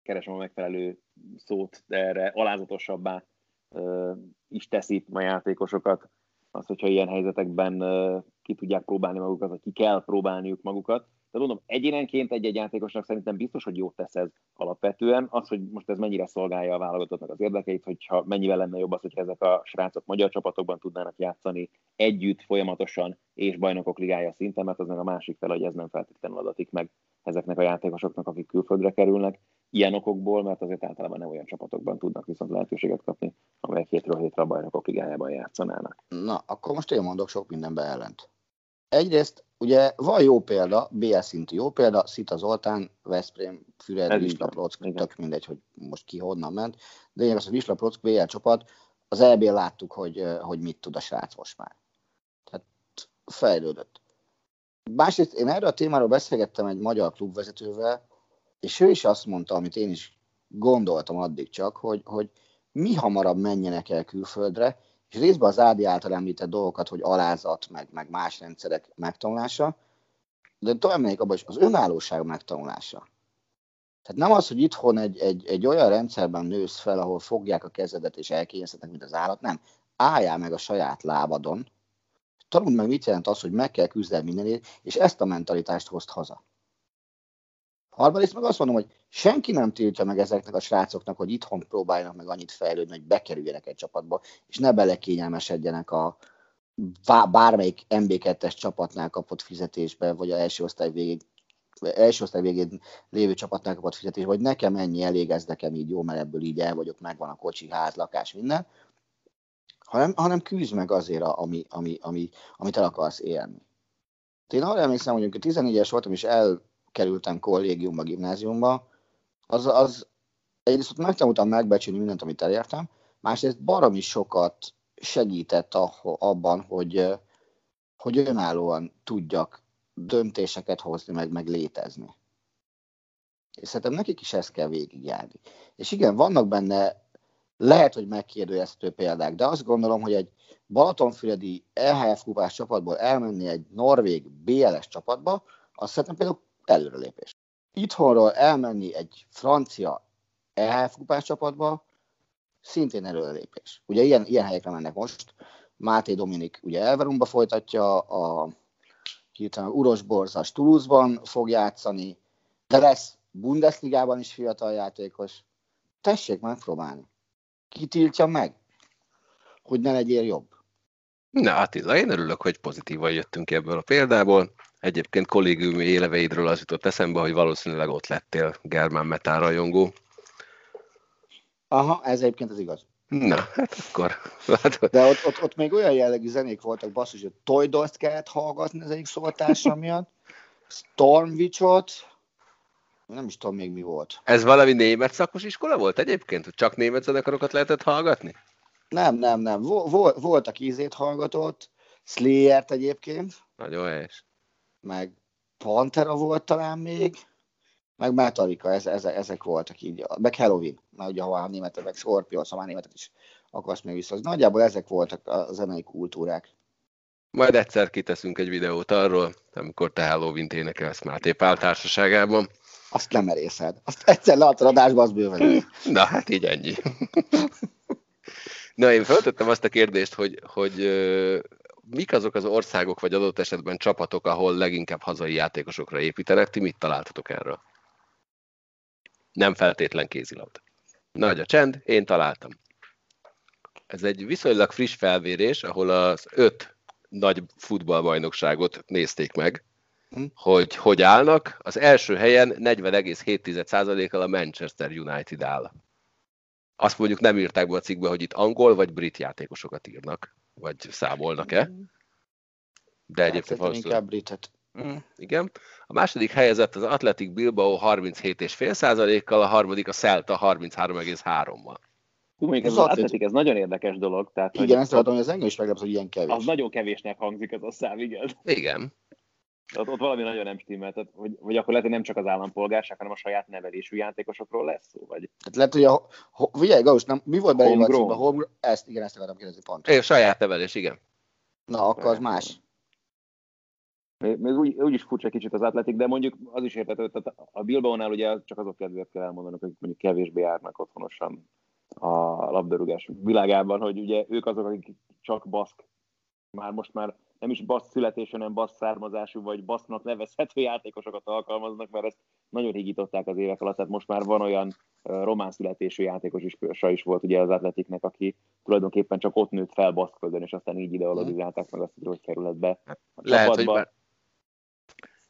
keresem a megfelelő szót, erre alázatosabbá is teszi a játékosokat, az, hogyha ilyen helyzetekben ki tudják próbálni magukat, vagy ki kell próbálniuk magukat. De mondom, egyénenként egy-egy játékosnak szerintem biztos, hogy jót tesz ez alapvetően. Az, hogy most ez mennyire szolgálja a válogatottnak az érdekeit, hogyha mennyivel lenne jobb az, hogyha ezek a srácok magyar csapatokban tudnának játszani együtt, folyamatosan és bajnokok ligája szinten, mert az meg a másik fel, hogy ez nem feltétlenül adatik meg ezeknek a játékosoknak, akik külföldre kerülnek ilyen okokból, mert azért általában nem olyan csapatokban tudnak viszont lehetőséget kapni, amelyek hétről hétre a bajnokok ligájában játszanának. Na, akkor most én mondok sok mindenbe ellent. Egyrészt ugye van jó példa, BL szintű jó példa, Szita Zoltán, Veszprém, Füred, Vislaplock, tök mindegy, hogy most ki honnan ment, de én az, a Vislaplock BL csapat, az eb láttuk, hogy, hogy mit tud a srác most már. Tehát fejlődött. Másrészt én erről a témáról beszélgettem egy magyar klubvezetővel, és ő is azt mondta, amit én is gondoltam addig csak, hogy, hogy mi hamarabb menjenek el külföldre, és részben az Ádi által említett dolgokat, hogy alázat, meg, meg más rendszerek megtanulása, de tovább megyek abban is, az önállóság megtanulása. Tehát nem az, hogy itthon egy, egy, egy olyan rendszerben nősz fel, ahol fogják a kezedet és elkényeztetnek, mint az állat, nem. Álljál meg a saját lábadon, tanuld meg, mit jelent az, hogy meg kell küzdeni mindenért, és ezt a mentalitást hozd haza. Harmadrészt meg azt mondom, hogy senki nem tiltja meg ezeknek a srácoknak, hogy itthon próbáljanak meg annyit fejlődni, hogy bekerüljenek egy csapatba, és ne belekényelmesedjenek a bármelyik MB2-es csapatnál kapott fizetésbe, vagy a első osztály végig első osztály végén lévő csapatnál kapott fizetés, vagy nekem ennyi elég, ez nekem így jó, mert ebből így el vagyok, megvan a kocsi, ház, lakás, minden, hanem, hanem küzd meg azért, ami, ami, ami, amit el akarsz élni. Én arra emlékszem, hogy amikor 14-es voltam, és el kerültem kollégiumba, gimnáziumba, az, az egyrészt ott megtanultam megbecsülni mindent, amit elértem, másrészt baromi sokat segített abban, hogy, hogy önállóan tudjak döntéseket hozni, meg, meg létezni. És szerintem nekik is ezt kell végigjárni. És igen, vannak benne lehet, hogy megkérdőjezhető példák, de azt gondolom, hogy egy Balatonfüredi EHF kupás csapatból elmenni egy norvég BLS csapatba, azt szerintem például előrelépés. Itthonról elmenni egy francia EHF kupás csapatba, szintén előrelépés. Ugye ilyen, ilyen helyekre mennek most. Máté Dominik ugye Elverumba folytatja, a hirtelen Uros Borzas Toulouse-ban fog játszani, de lesz Bundesligában is fiatal játékos. Tessék megpróbálni. Ki tiltja meg, hogy ne legyél jobb? Na Attila, én örülök, hogy pozitívan jöttünk ebből a példából. Egyébként kollégiumi éleveidről az jutott eszembe, hogy valószínűleg ott lettél Germán Metán rajongó. Aha, ez egyébként az igaz. Na, hát akkor. De ott, ott, ott még olyan jellegű zenék voltak, basszus, hogy Toydoszt kellett hallgatni az egyik szóltása miatt, Stormwitch-ot, nem is tudom még mi volt. Ez valami német szakos iskola volt egyébként, hogy csak német zenekarokat lehetett hallgatni? Nem, nem, nem. Vol, voltak ízét hallgatott, Slayer-t egyébként. Nagyon helyes. Meg Pantera volt talán még, meg Metallica, ez, ez, ezek voltak így. Meg Halloween, mert ugye ha a németek, meg Scorpions, ha már németet is akarsz még vissza. Nagyjából ezek voltak a zenei kultúrák. Majd egyszer kiteszünk egy videót arról, amikor te Halloween-t énekelsz Máté Pál társaságában. Azt nem merészed. Azt egyszer leadtad adásba, az bőven. Na, hát így ennyi. Na, én feltettem azt a kérdést, hogy, hogy mik azok az országok, vagy adott esetben csapatok, ahol leginkább hazai játékosokra építenek. Ti mit találtatok erről? Nem feltétlen kézilabda. Nagy a csend, én találtam. Ez egy viszonylag friss felvérés, ahol az öt nagy futballbajnokságot nézték meg, hm. hogy hogy állnak. Az első helyen 40,7%-kal a Manchester United áll. Azt mondjuk nem írták be a cikkbe, hogy itt angol vagy brit játékosokat írnak, vagy számolnak-e. De egyébként valószínűleg... inkább britet. Mm, igen. A második helyezett az Athletic Bilbao 37,5%-kal, a harmadik a Celta 33,3-mal. Hú, mondjuk ez az, az Athletic, ez nagyon érdekes dolog. Tehát, igen, ezt látom, hogy ez engem is meglep, hogy ilyen kevés. Az nagyon kevésnek hangzik ez a szám, igen. Igen. Ott, ott valami nagyon nem stimmel, tehát, hogy, hogy akkor lehet, hogy nem csak az állampolgárság, hanem a saját nevelésű játékosokról lesz szó, vagy? Tehát lehet, hogy a, ho, figyelj, Gaus, nem, mi volt belőle a címben? Home, ezt, igen, ezt akartam kérdezni pont. É, saját nevelés, igen. Na, akkor az más. Még, még úgy, úgy, is furcsa kicsit az atletik, de mondjuk az is értető, tehát a Bilbao-nál ugye csak azok kedvéért kell elmondanak, hogy mondjuk kevésbé járnak otthonosan a labdarúgás világában, hogy ugye ők azok, akik csak baszk, már most már nem is basz születésű, hanem basz származású, vagy basznak nevezhető játékosokat alkalmaznak, mert ezt nagyon higították az évek alatt, tehát most már van olyan román születésű játékos is, is volt ugye az atletiknek, aki tulajdonképpen csak ott nőtt fel baszkföldön, és aztán így ideologizálták meg azt, hogy hogy került be a Lehet, csapatba. hogy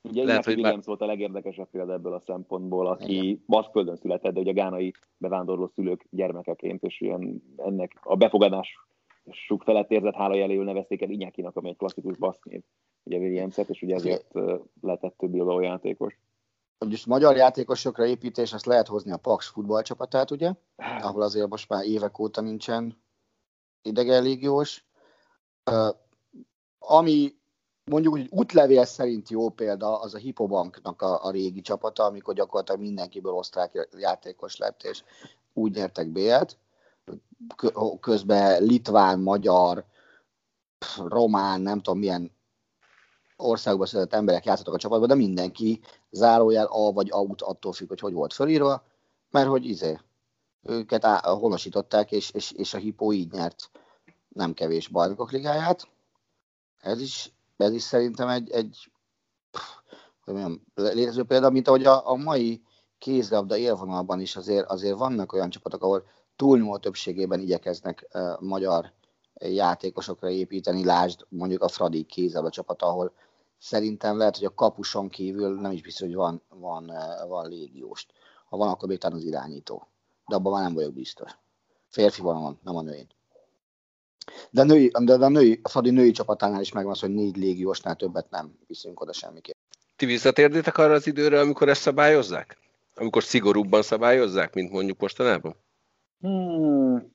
Ugye Lehet, hogy Williams már... volt a legérdekesebb példa ebből a szempontból, aki baszkföldön született, de ugye a gánai bevándorló szülők gyermekeként, és ilyen ennek a befogadás sok felett érzett hála jeléül nevezték el Inyakinak, ami egy klasszikus basznév, ugye Williams-et, és ugye ezért lehetett több Bilbao játékos. Most magyar játékosokra építés, azt lehet hozni a Pax futballcsapatát, ugye? Ahol azért most már évek óta nincsen idegen légiós. Uh, ami mondjuk hogy útlevél szerint jó példa, az a Hipobanknak a, a régi csapata, amikor gyakorlatilag mindenkiből osztrák játékos lett, és úgy nyertek B-et közben litván, magyar, román, nem tudom milyen országban született emberek játszottak a csapatban, de mindenki zárójel A vagy out attól függ, hogy hogy volt fölírva, mert hogy izé, őket á, honosították, és, és, és a Hippo így nyert nem kevés bajnokok ligáját. Ez is, ez is szerintem egy, egy hogy mondjam, létező példa, mint ahogy a, a mai kézlabda élvonalban is azért, azért vannak olyan csapatok, ahol túlnyomó többségében igyekeznek magyar játékosokra építeni, lásd mondjuk a Fradi kézzel a csapat, ahol szerintem lehet, hogy a kapuson kívül nem is biztos, hogy van, van, van légióst. Ha van, akkor még talán az irányító. De abban már nem vagyok biztos. Férfi van, nem a női. De a, női, de a, női, a Fradi női csapatánál is megvan az, hogy négy légiósnál többet nem viszünk oda semmiképp. Ti visszatérnétek arra az időre, amikor ezt szabályozzák? Amikor szigorúbban szabályozzák, mint mondjuk mostanában? Hmm.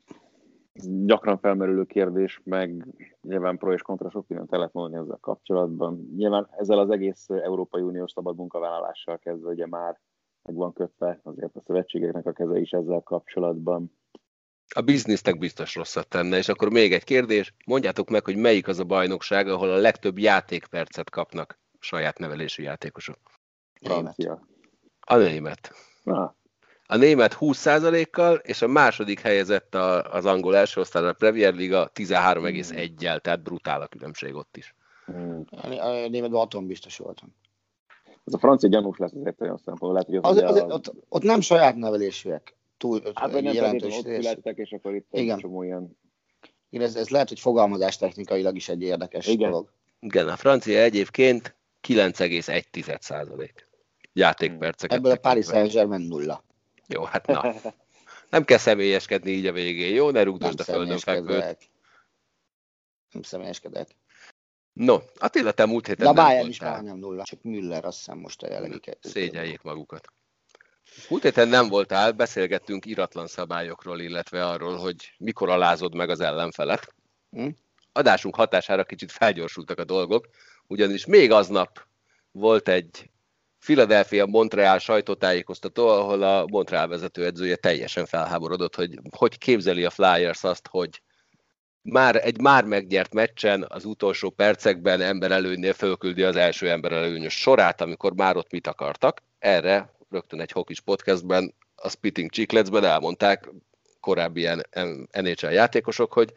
Gyakran felmerülő kérdés, meg nyilván pro és kontra sok mindent el lehet mondani ezzel kapcsolatban. Nyilván ezzel az egész Európai Uniós szabad munkavállalással kezdve ugye már meg van kötve azért a szövetségeknek a keze is ezzel kapcsolatban. A biznisznek biztos rosszat tenne, és akkor még egy kérdés, mondjátok meg, hogy melyik az a bajnokság, ahol a legtöbb játékpercet kapnak saját nevelésű játékosok. Francia. A német. Na, A német 20%-kal, és a második helyezett a, az angol első osztályra a Premier Liga 13,1-jel, tehát brutál a különbség ott is. mm. A németben atom biztos voltam. ez a francia gyanús lesz azért olyan szempontból. Lehet, hogy az, Az, az, ott, ott nem saját nevelésűek. Túl, Hát, nem jelentős ott születtek, és akkor itt Igen. csomó ilyen... Igen, ez, ez lehet, hogy fogalmazás technikailag is egy érdekes Igen. dolog. Igen, a francia egyébként 9,1% játékperceket. Ebből a Paris. Saint-Germain nulla. Jó, hát na. Nem kell személyeskedni így a végén, jó? Ne Nem rúgdosd a földön fekvőt. Nem személyeskedek. No, Attila, te múlt héten De nem Bayern is voltál. majdnem nulla. Csak Müller azt hiszem most a jelenlegi kettő. Szégyeljék magukat. Múlt héten nem voltál, beszélgettünk iratlan szabályokról, illetve arról, hogy mikor alázod meg az ellenfelet. Hm? Adásunk hatására kicsit felgyorsultak a dolgok, ugyanis még aznap volt egy Philadelphia Montreal sajtótájékoztató, ahol a Montreal vezetőedzője teljesen felháborodott, hogy hogy képzeli a Flyers azt, hogy már egy már megnyert meccsen az utolsó percekben emberelőnynél fölküldi az első emberelőnyös sorát, amikor már ott mit akartak. Erre rögtön egy hokis podcastben, a Spitting Chickletsben elmondták korábbi ilyen NHL játékosok, hogy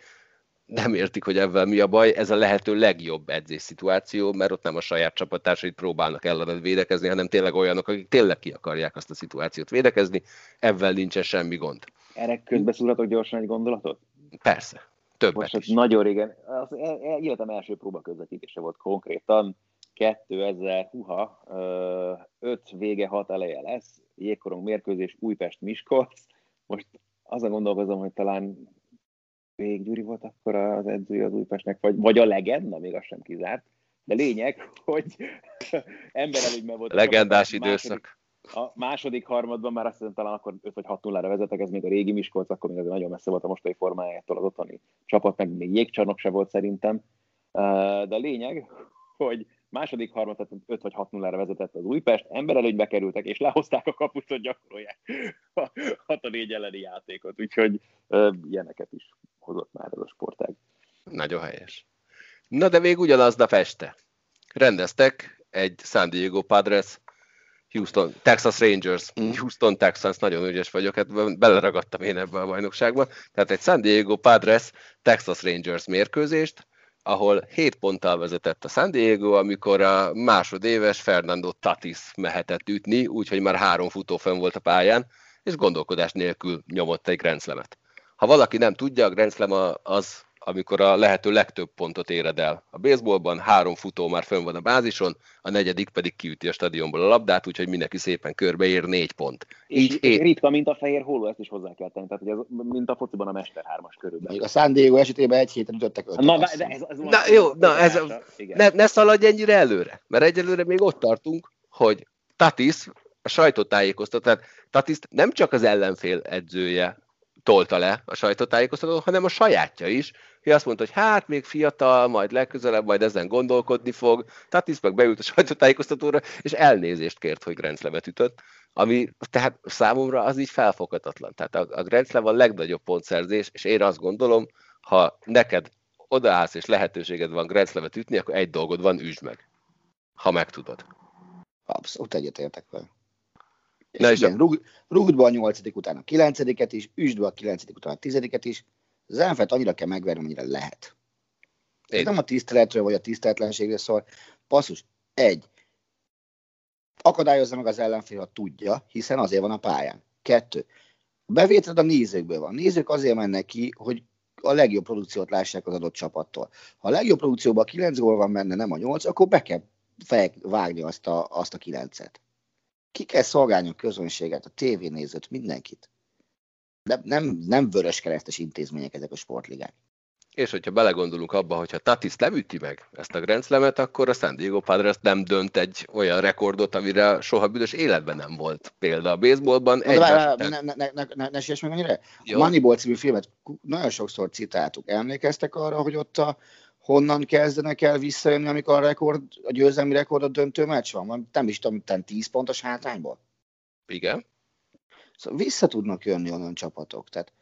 nem értik, hogy ebben mi a baj, ez a lehető legjobb edzés szituáció, mert ott nem a saját csapattársait próbálnak ellened védekezni, hanem tényleg olyanok, akik tényleg ki akarják azt a szituációt védekezni, ebben nincsen semmi gond. Erre közbeszúrhatok gyorsan egy gondolatot? Persze, többet Most is. nagyon régen, az e- e- életem első próba közvetítése volt konkrétan, 2000, huha, 5 vége 6 eleje lesz, jégkorong mérkőzés Újpest Miskolc. Most azon gondolkozom, hogy talán Vég Gyuri volt akkor az edzője az Újpestnek, vagy, vagy a legenda, még az sem kizárt. De lényeg, hogy emberelőnyben volt. a Legendás csapat. Második- időszak. a második harmadban már azt hiszem talán akkor 5 vagy 6 0 vezetek, ez még a régi Miskolc, akkor még azért nagyon messze volt a mostani formájától az otthoni csapat, meg még jégcsarnok se volt szerintem. De a lényeg, hogy második harmad, tehát 5 vagy 6 0 vezetett az Újpest, emberelőnybe kerültek, és lehozták a kapust, hogy gyakorolják a 6 a 4 elleni játékot. Úgyhogy uh, ilyeneket is hozott már ez a sportág. Nagyon helyes. Na de még ugyanaznap este rendeztek egy San Diego Padres, Houston, Texas Rangers, Mm. Houston Texans, nagyon ügyes vagyok, hát beleragadtam én ebbe a bajnokságba. Tehát egy San Diego Padres, Texas Rangers mérkőzést, ahol 7 ponttal vezetett a San Diego, amikor a másodéves Fernando Tatis mehetett ütni, úgyhogy már három futó fönn volt a pályán, és gondolkodás nélkül nyomott egy Grand Slam-et. Ha valaki nem tudja, a Grand Slam az, amikor a lehető legtöbb pontot éred el. A baseballban három futó már fönn van a bázison, a negyedik pedig kiüti a stadionból a labdát, úgyhogy mindenki szépen körbeér négy pont. És Így hét, ritka, mint a fehér hóló, ezt is hozzá kell tenni. Tehát, hogy ez, mint a fociban a Mester 3-as körülben. Mondjuk a San Diego esetében egy héten ütöttek ötöt. Na, de ez, ez Na, jó, na, ez a- ne, ne szaladj ennyire előre, mert egyelőre még ott tartunk, hogy Tatis a sajtótájékoztató, tehát Tatis nem csak az ellenfél edzője tolta le a sajtótájékoztatót, hanem a sajátja is, hogy azt mondta, hogy hát még fiatal, majd legközelebb, majd ezen gondolkodni fog. Tatis meg beült a sajtótájékoztatóra, és elnézést kért, hogy Grand Slam-et ütött, ami tehát számomra az így felfoghatatlan. Tehát a, a Slam a legnagyobb pontszerzés, és én azt gondolom, ha neked odaállsz és lehetőséged van Grand Slam-et ütni, akkor egy dolgod van, üsd meg. Ha meg tudod. Abszolút egyetértek vele. Na és igen, rúg, rúgd be a nyolcadik után a kilencediket is, üsd be a kilencedik után a tizediket is. Az ellenfelt annyira kell megverni, amennyire lehet. Ez Én, nem a tiszteletről vagy a tiszteletlenségről szól. Passzus, egy. Akadályozza meg az ellenfél, ha tudja, hiszen azért van a pályán. Kettő. A bevételed a nézőkből van. A nézők azért mennek ki, hogy a legjobb produkciót lássák az adott csapattól. Ha a legjobb produkcióban 9 gól van benne, nem a 8, akkor be kell vágni azt a, azt a 9-et. Ki kell szolgálni a közönséget, a tévénézőt, mindenkit. De nem, nem vörös keresztes intézmények ezek a sportligák. és hogyha belegondolunk abba, hogyha Tatis nem üti meg ezt a Grand Slam-et, akkor a San Diego Padres nem dönt egy olyan rekordot, amire soha büdös életben nem volt példa a baseballban. Után- ne, ne, ne, ne, ne, ne siess meg annyira. A Jó. Moneyball című filmet nagyon sokszor citáltuk. Emlékeztek arra, hogy ott a, honnan kezdenek el visszajönni, amikor a, rekord, a győzelmi rekord a döntő meccs van? Nem is tudom, talán 10 pontos hátrányból. Igen. Szóval vissza tudnak jönni onnan csapatok. Tehát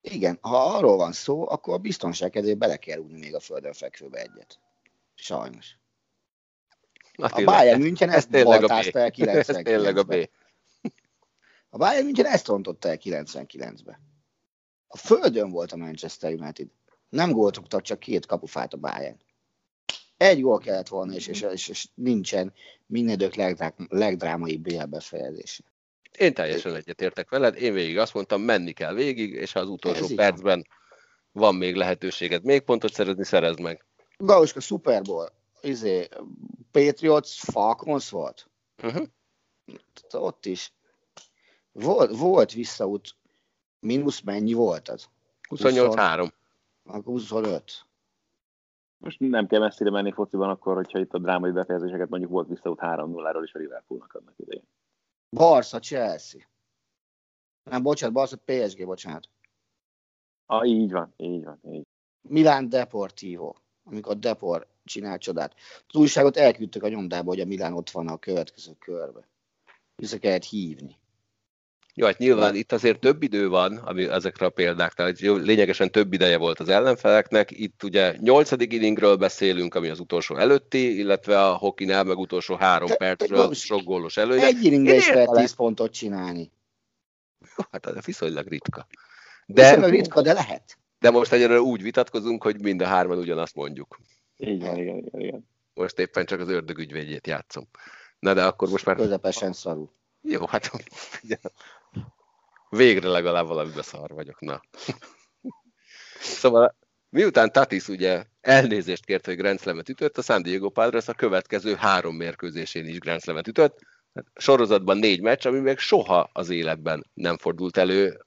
Igen, ha arról van szó, akkor a biztonság kedvéért bele kell rúgni még a földön fekvőbe egyet. Sajnos. Na, A Bayern München ezt B. baltázta el Ez tényleg a B. 99-ben. A Bayern München ezt rontotta el 99-ben. A földön volt a Manchester United. Nem gólt rúgtak, csak két kapufát a Bayern. Egy gól kellett volna, és, és, és, és nincsen minden idők legdrá, legdrámaibb BL befejezése. Én teljesen egyetértek veled, én végig azt mondtam, menni kell végig, és ha az utolsó Ez így van. percben van még lehetőséged még pontot szerezni, szerezd meg. Gauska Super Bowl, izé, Patriots, Falcons volt. Uh-huh. Ott is. Volt, volt visszaút, mínusz mennyi volt az? 28-3. Akkor 25. Most nem kell messzire menni fociban akkor, hogyha itt a drámai befejezéseket mondjuk volt visszaút 3-0-ról is a Liverpoolnak annak idején. Barca, Chelsea. Nem, bocsánat, Barca, PSG, bocsánat. Ah, így van, így van, így. Milán Deportivo, amikor Depor csinál csodát. Az újságot elküldtük a nyomdába, hogy a Milán ott van a következő körbe. Vissza kellett hívni. Jó, hát nyilván itt azért több idő van ami ezekre a példáknál, hogy jó, lényegesen több ideje volt az ellenfeleknek. Itt ugye nyolcadik inningről beszélünk, ami az utolsó előtti, illetve a hokinál meg utolsó három De- percről de- sok gólos előnye. Egy inningre is értem. 10 pontot csinálni. Hát ez viszonylag ritka. De... De, ritka, de lehet. de most egyelőre úgy vitatkozunk, hogy mind a hárman ugyanazt mondjuk. Így van, igen, igen, igen. Most éppen csak az ördög ügyvédjét játszom. Na de akkor most már... Közepesen szarul. Jó, hát végre legalább valamibe szar vagyok, na. Szóval miután Tatis ugye elnézést kért, hogy Grand Slam-et ütött, a San Diego Padres a következő három mérkőzésén is Grand Slam-et ütött. Hát sorozatban négy meccs, ami még soha az életben nem fordult elő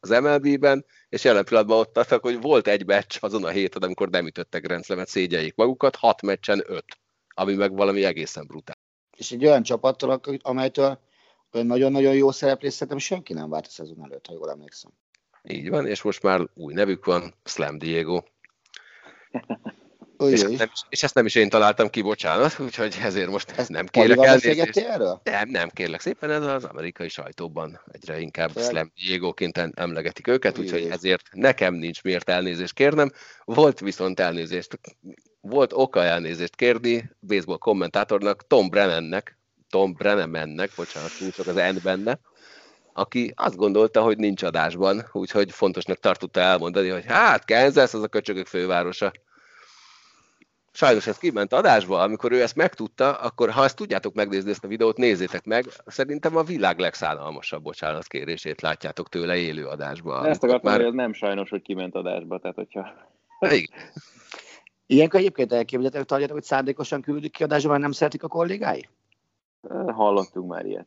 az MLB-ben, és jelen pillanatban ott tartok, hogy volt egy meccs azon a héten, amikor nem ütöttek Grand Slam-et, szégyeljék magukat, hat meccsen öt, ami meg valami egészen brutál. És egy olyan csapattól, amelytől nagyon-nagyon jó szereplés szerintem senki nem várt a szezon előtt, ha jól emlékszem. Így van, és most már új nevük van, Slam Diego. És, is. nem, és ezt nem is én találtam ki, bocsánat, úgyhogy ezért most Ezt nem Palival elnézést. erről? Nem, nem kérlek szépen, ez az amerikai sajtóban egyre inkább Tényleg? Slam Diego-ként em- emlegetik őket, úgyhogy ezért nekem nincs miért elnézést kérnem. Volt viszont elnézést, volt oka elnézést kérni baseball kommentátornak, Tom Brennannek, Tom Brennemannek, bocsánat, túl sok az N benne, aki azt gondolta, hogy nincs adásban, úgyhogy fontosnak tartotta elmondani, hogy hát Kansas az a köcsögök fővárosa. Sajnos ez kiment adásba, amikor ő ezt megtudta, akkor ha ezt tudjátok megnézni ezt a videót, nézzétek meg. Szerintem a világ legszánalmasabb bocsánatkérését látjátok tőle élő adásban. Ezt akartam, Már... hogy ez nem sajnos, hogy kiment adásba, tehát hogyha Igen. Ilyenkor egyébként elképzelhető, tartjátok, hogy szándékosan küldik ki adásba, mert nem szeretik a kollégái? Hallottunk már ilyet.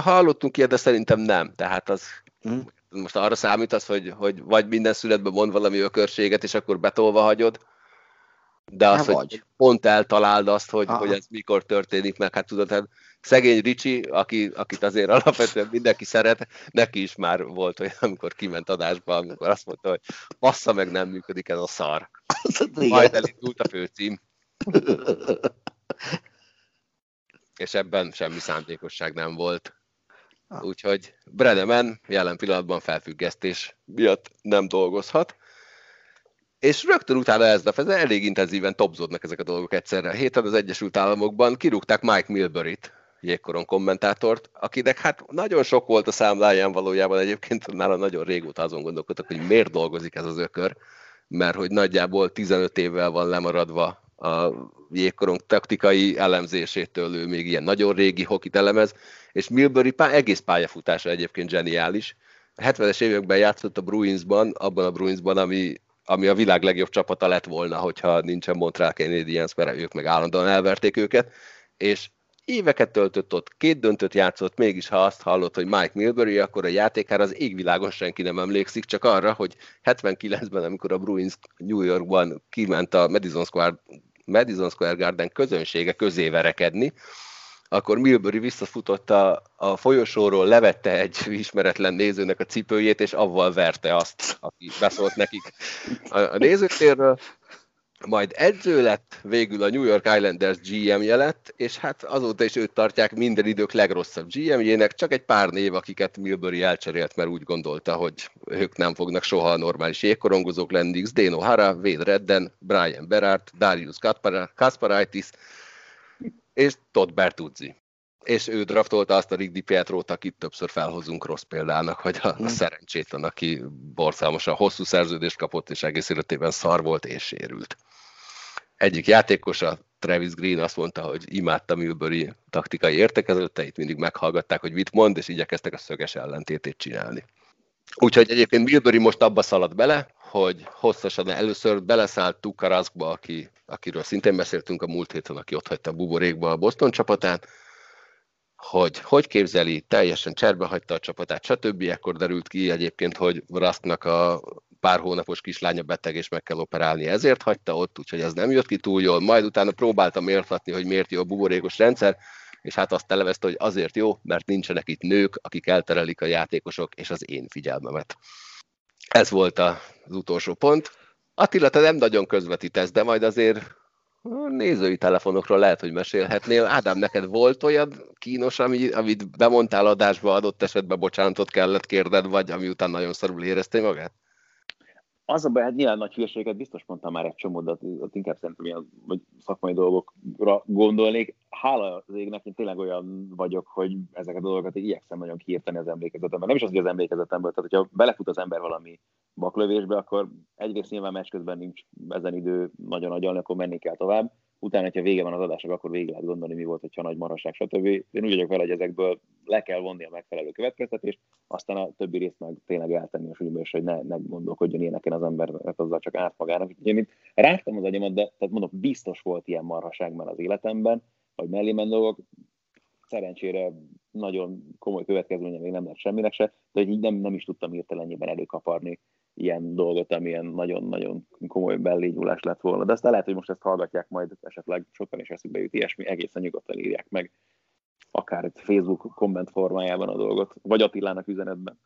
Hallottunk ilyet, de szerintem nem. Tehát az Hm? most arra számítasz, hogy, hogy vagy minden születben mond valami ökörséget, és akkor betolva hagyod, de az, hogy vagy. pont eltaláld azt, hogy, Aha. hogy ez mikor történik meg, hát tudod, hát szegény Ricsi, aki, akit azért alapvetően mindenki szeret, neki is már volt olyan, amikor kiment adásba, amikor azt mondta, hogy bassza meg, nem működik ez a szar. Majd elindult a főcím, és ebben semmi szándékosság nem volt. Ah. Úgyhogy Breneman jelen pillanatban felfüggesztés miatt nem dolgozhat. És rögtön utána ez a feze elég intenzíven topzódnak ezek a dolgok egyszerre. Héten az Egyesült Államokban kirúgták Mike Milbury-t, jégkoron kommentátort, akinek hát nagyon sok volt a számláján valójában egyébként, nála nagyon régóta azon gondolkodtak, hogy miért dolgozik ez az ökör, mert hogy nagyjából 15 évvel van lemaradva a jégkorong taktikai elemzésétől, ő még ilyen nagyon régi hokit elemez, és Milbury pá- egész pályafutása egyébként zseniális. A 70-es években játszott a Bruinsban, abban a Bruinsban, ami, ami a világ legjobb csapata lett volna, hogyha nincsen Montreal Canadiens, mert ők meg állandóan elverték őket, és éveket töltött ott, két döntött játszott, mégis ha azt hallott, hogy Mike Milbury, akkor a játékára az égvilágon senki nem emlékszik, csak arra, hogy 79-ben, amikor a Bruins New Yorkban kiment a Madison Square, Madison Square Garden közönsége közé verekedni, akkor Milbury visszafutott a, a folyosóról, levette egy ismeretlen nézőnek a cipőjét, és avval verte azt, aki beszólt nekik. A, a nézőtérről, majd edző lett, végül a New York Islanders GM-je lett, és hát azóta is őt tartják minden idők legrosszabb GM-jének, csak egy pár név, akiket Milbury elcserélt, mert úgy gondolta, hogy ők nem fognak soha normális jégkorongozók lenni, Zdeno Hara, Wade Redden, Brian Berard, Darius Kasparaitis és Todd Bertuzzi. És ő draftolta azt a Rick Pietrót, akit többször felhozunk rossz példának, hogy a, a hmm. szerencsétlen, aki borzalmasan hosszú szerződést kapott, és egész életében szar volt és sérült egyik játékosa, Travis Green azt mondta, hogy imádta Milbury taktikai értekezőteit, mindig meghallgatták, hogy mit mond, és igyekeztek a szöges ellentétét csinálni. Úgyhogy egyébként Milbury most abba szaladt bele, hogy hosszasan először beleszállt Tukarazkba, aki, akiről szintén beszéltünk a múlt héten, aki ott hagyta a buborékba a Boston csapatát, hogy hogy képzeli, teljesen cserbe hagyta a csapatát, stb. Ekkor derült ki egyébként, hogy Rasknak a pár hónapos kislánya beteg, és meg kell operálni, ezért hagyta ott, úgyhogy ez nem jött ki túl jól. Majd utána próbáltam értetni, hogy miért jó a buborékos rendszer, és hát azt televezte, hogy azért jó, mert nincsenek itt nők, akik elterelik a játékosok és az én figyelmemet. Ez volt az utolsó pont. Attila, te nem nagyon közvetítesz, de majd azért nézői telefonokról lehet, hogy mesélhetnél. Ádám, neked volt olyan kínos, ami, amit bemondtál adásba, adott esetben bocsánatot kellett kérded, vagy ami után nagyon szarul éreztél magát? Az a baj, hát nyilván nagy hülyeséget biztos mondtam már egy csomó, de ott inkább szerintem ilyen vagy szakmai dolgokra gondolnék. Hála az égnek, én tényleg olyan vagyok, hogy ezeket a dolgokat igyekszem nagyon kiírtani az emlékezetemben. Nem is az, hogy az emlékezetemből, tehát hogyha belefut az ember valami baklövésbe, akkor egyrészt nyilván meccs közben nincs ezen idő nagyon agyalni, akkor menni kell tovább utána, hogyha vége van az adásnak, akkor végig lehet gondolni, mi volt, hogyha nagy maraság, stb. Én úgy vagyok vele, hogy ezekből le kell vonni a megfelelő következtetést, aztán a többi részt meg tényleg eltenni a súlyba, és hogy ne, ne gondolkodjon ilyeneken az ember, mert azzal csak árt magának. Én mint rágtam az agyamat, de tehát mondom, biztos volt ilyen marhaság már az életemben, vagy mellé dolgok, szerencsére nagyon komoly következménye még nem lett semminek se, de hogy így nem, nem is tudtam hirtelenjében előkaparni ilyen dolgot, amilyen nagyon-nagyon komoly bellégyulás lett volna. De aztán lehet, hogy most ezt hallgatják majd esetleg sokan is eszükbe jut ilyesmi, egészen nyugodtan írják meg akár egy Facebook komment formájában a dolgot, vagy Attilának üzenetben.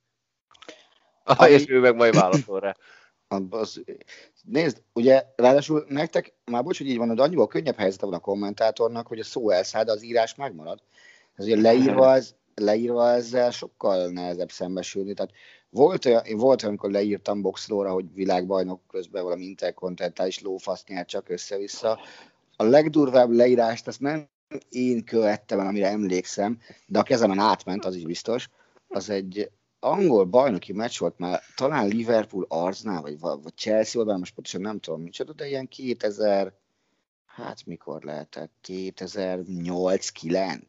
Ah, és ő meg majd válaszol rá. Az, nézd, ugye ráadásul nektek, már bocs, hogy így van, de annyiból könnyebb helyzete van a kommentátornak, hogy a szó elszáll, de az írás megmarad. Ez ugye leírva, az, leírva ezzel sokkal nehezebb szembesülni. Tehát volt olyan, én volt amikor leírtam boxlóra, hogy világbajnok közben valami interkontinentális lófaszt nyert csak össze-vissza. A legdurvább leírást azt nem én követtem el, amire emlékszem, de a kezemen átment, az is biztos. Az egy angol bajnoki meccs volt már, talán Liverpool Arznál, vagy, vagy Chelsea volt, most pontosan nem tudom micsoda, de ilyen 2000, hát mikor lehetett, 2008-9,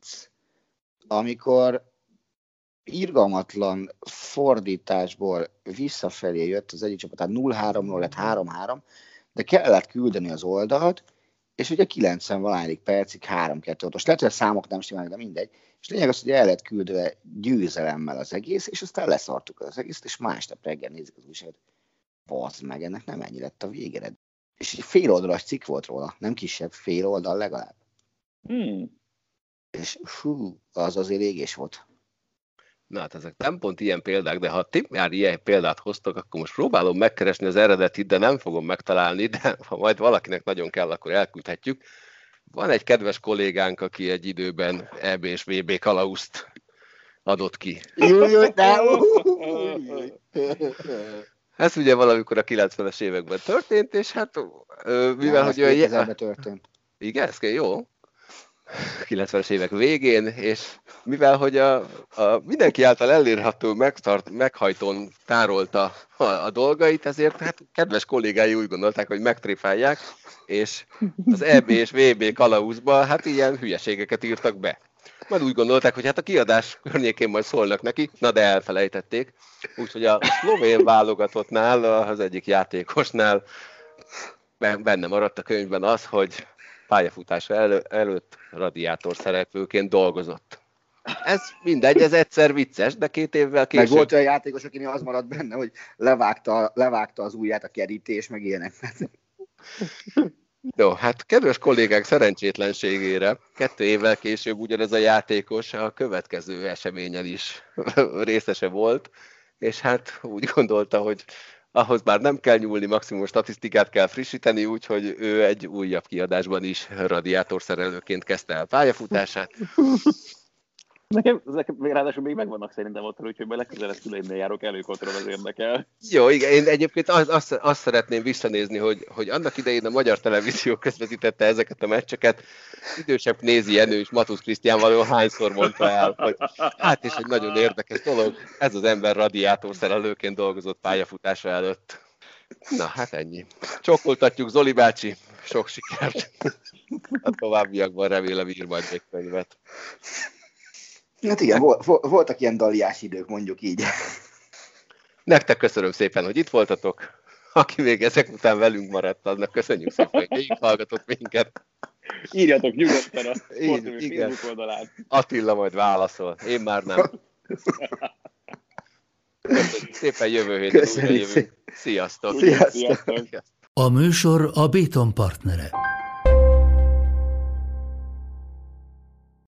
amikor irgalmatlan fordításból visszafelé jött az egyik csapat, tehát 0-3-ról lett 3-3, de kellett küldeni az oldalt, és ugye 90 valányik percig 3-2 Most lehet, hogy a számok nem stimálnak, de mindegy. És lényeg az, hogy el lett küldve győzelemmel az egész, és aztán leszartuk az egészet, és másnap reggel nézik az újságot. Bazd meg, ennek nem ennyi lett a végered. És egy fél oldalas cikk volt róla, nem kisebb, fél oldal legalább. Hmm. És hú, az azért égés volt. Na hát ezek nem pont ilyen példák, de ha ti már ilyen példát hoztok, akkor most próbálom megkeresni az eredetit, de nem fogom megtalálni, de ha majd valakinek nagyon kell, akkor elküldhetjük. Van egy kedves kollégánk, aki egy időben EB és VB kalauzt adott ki. Ez ugye valamikor a 90-es években történt, és hát mivel, hogy olyan... történt. Igen, ez jó. 90-es évek végén, és mivel hogy a, a mindenki által elérhető megtart, meghajtón tárolta a, a dolgait, ezért hát kedves kollégái úgy gondolták, hogy megtréfálják, és az EB és VB kalauzba hát ilyen hülyeségeket írtak be. Majd úgy gondolták, hogy hát a kiadás környékén majd szólnak neki, na de elfelejtették. Úgyhogy a szlovén válogatottnál, az egyik játékosnál benne maradt a könyvben az, hogy pályafutása elő, előtt radiátor szereplőként dolgozott. Ez mindegy, ez egyszer vicces, de két évvel később... Meg volt olyan játékos, akinél az maradt benne, hogy levágta, levágta az ujját a kerítés, meg ilyenek. Jó, hát kedves kollégák szerencsétlenségére kettő évvel később ugyanez a játékos a következő eseményen is részese volt, és hát úgy gondolta, hogy ahhoz már nem kell nyúlni, maximum statisztikát kell frissíteni, úgyhogy ő egy újabb kiadásban is radiátorszerelőként kezdte el pályafutását. Nekem, nekem ráadásul még megvannak szerintem ott, úgyhogy majd legközelebb szüleimnél járok előkotron, az érdekel. Jó, igen, én egyébként azt, azt, szeretném visszanézni, hogy, hogy annak idején a magyar televízió közvetítette ezeket a meccseket, idősebb nézi Jenő és Matusz Krisztián való hányszor mondta el, hogy hát és egy nagyon érdekes dolog, ez az ember radiátorszerelőként dolgozott pályafutása előtt. Na, hát ennyi. Csokoltatjuk Zoli bácsi, sok sikert. A továbbiakban remélem ír majd még könyvet. Hát igen, voltak ilyen daliás idők, mondjuk így. Nektek köszönöm szépen, hogy itt voltatok. Aki még ezek után velünk maradt, annak köszönjük szépen, hogy hallgatott minket. Írjatok nyugodtan a Facebook oldalán. Attila majd válaszol, én már nem. Köszönjük szépen, jövő héten újra jövünk. Sziasztok! Sziasztok! A műsor a Béton partnere.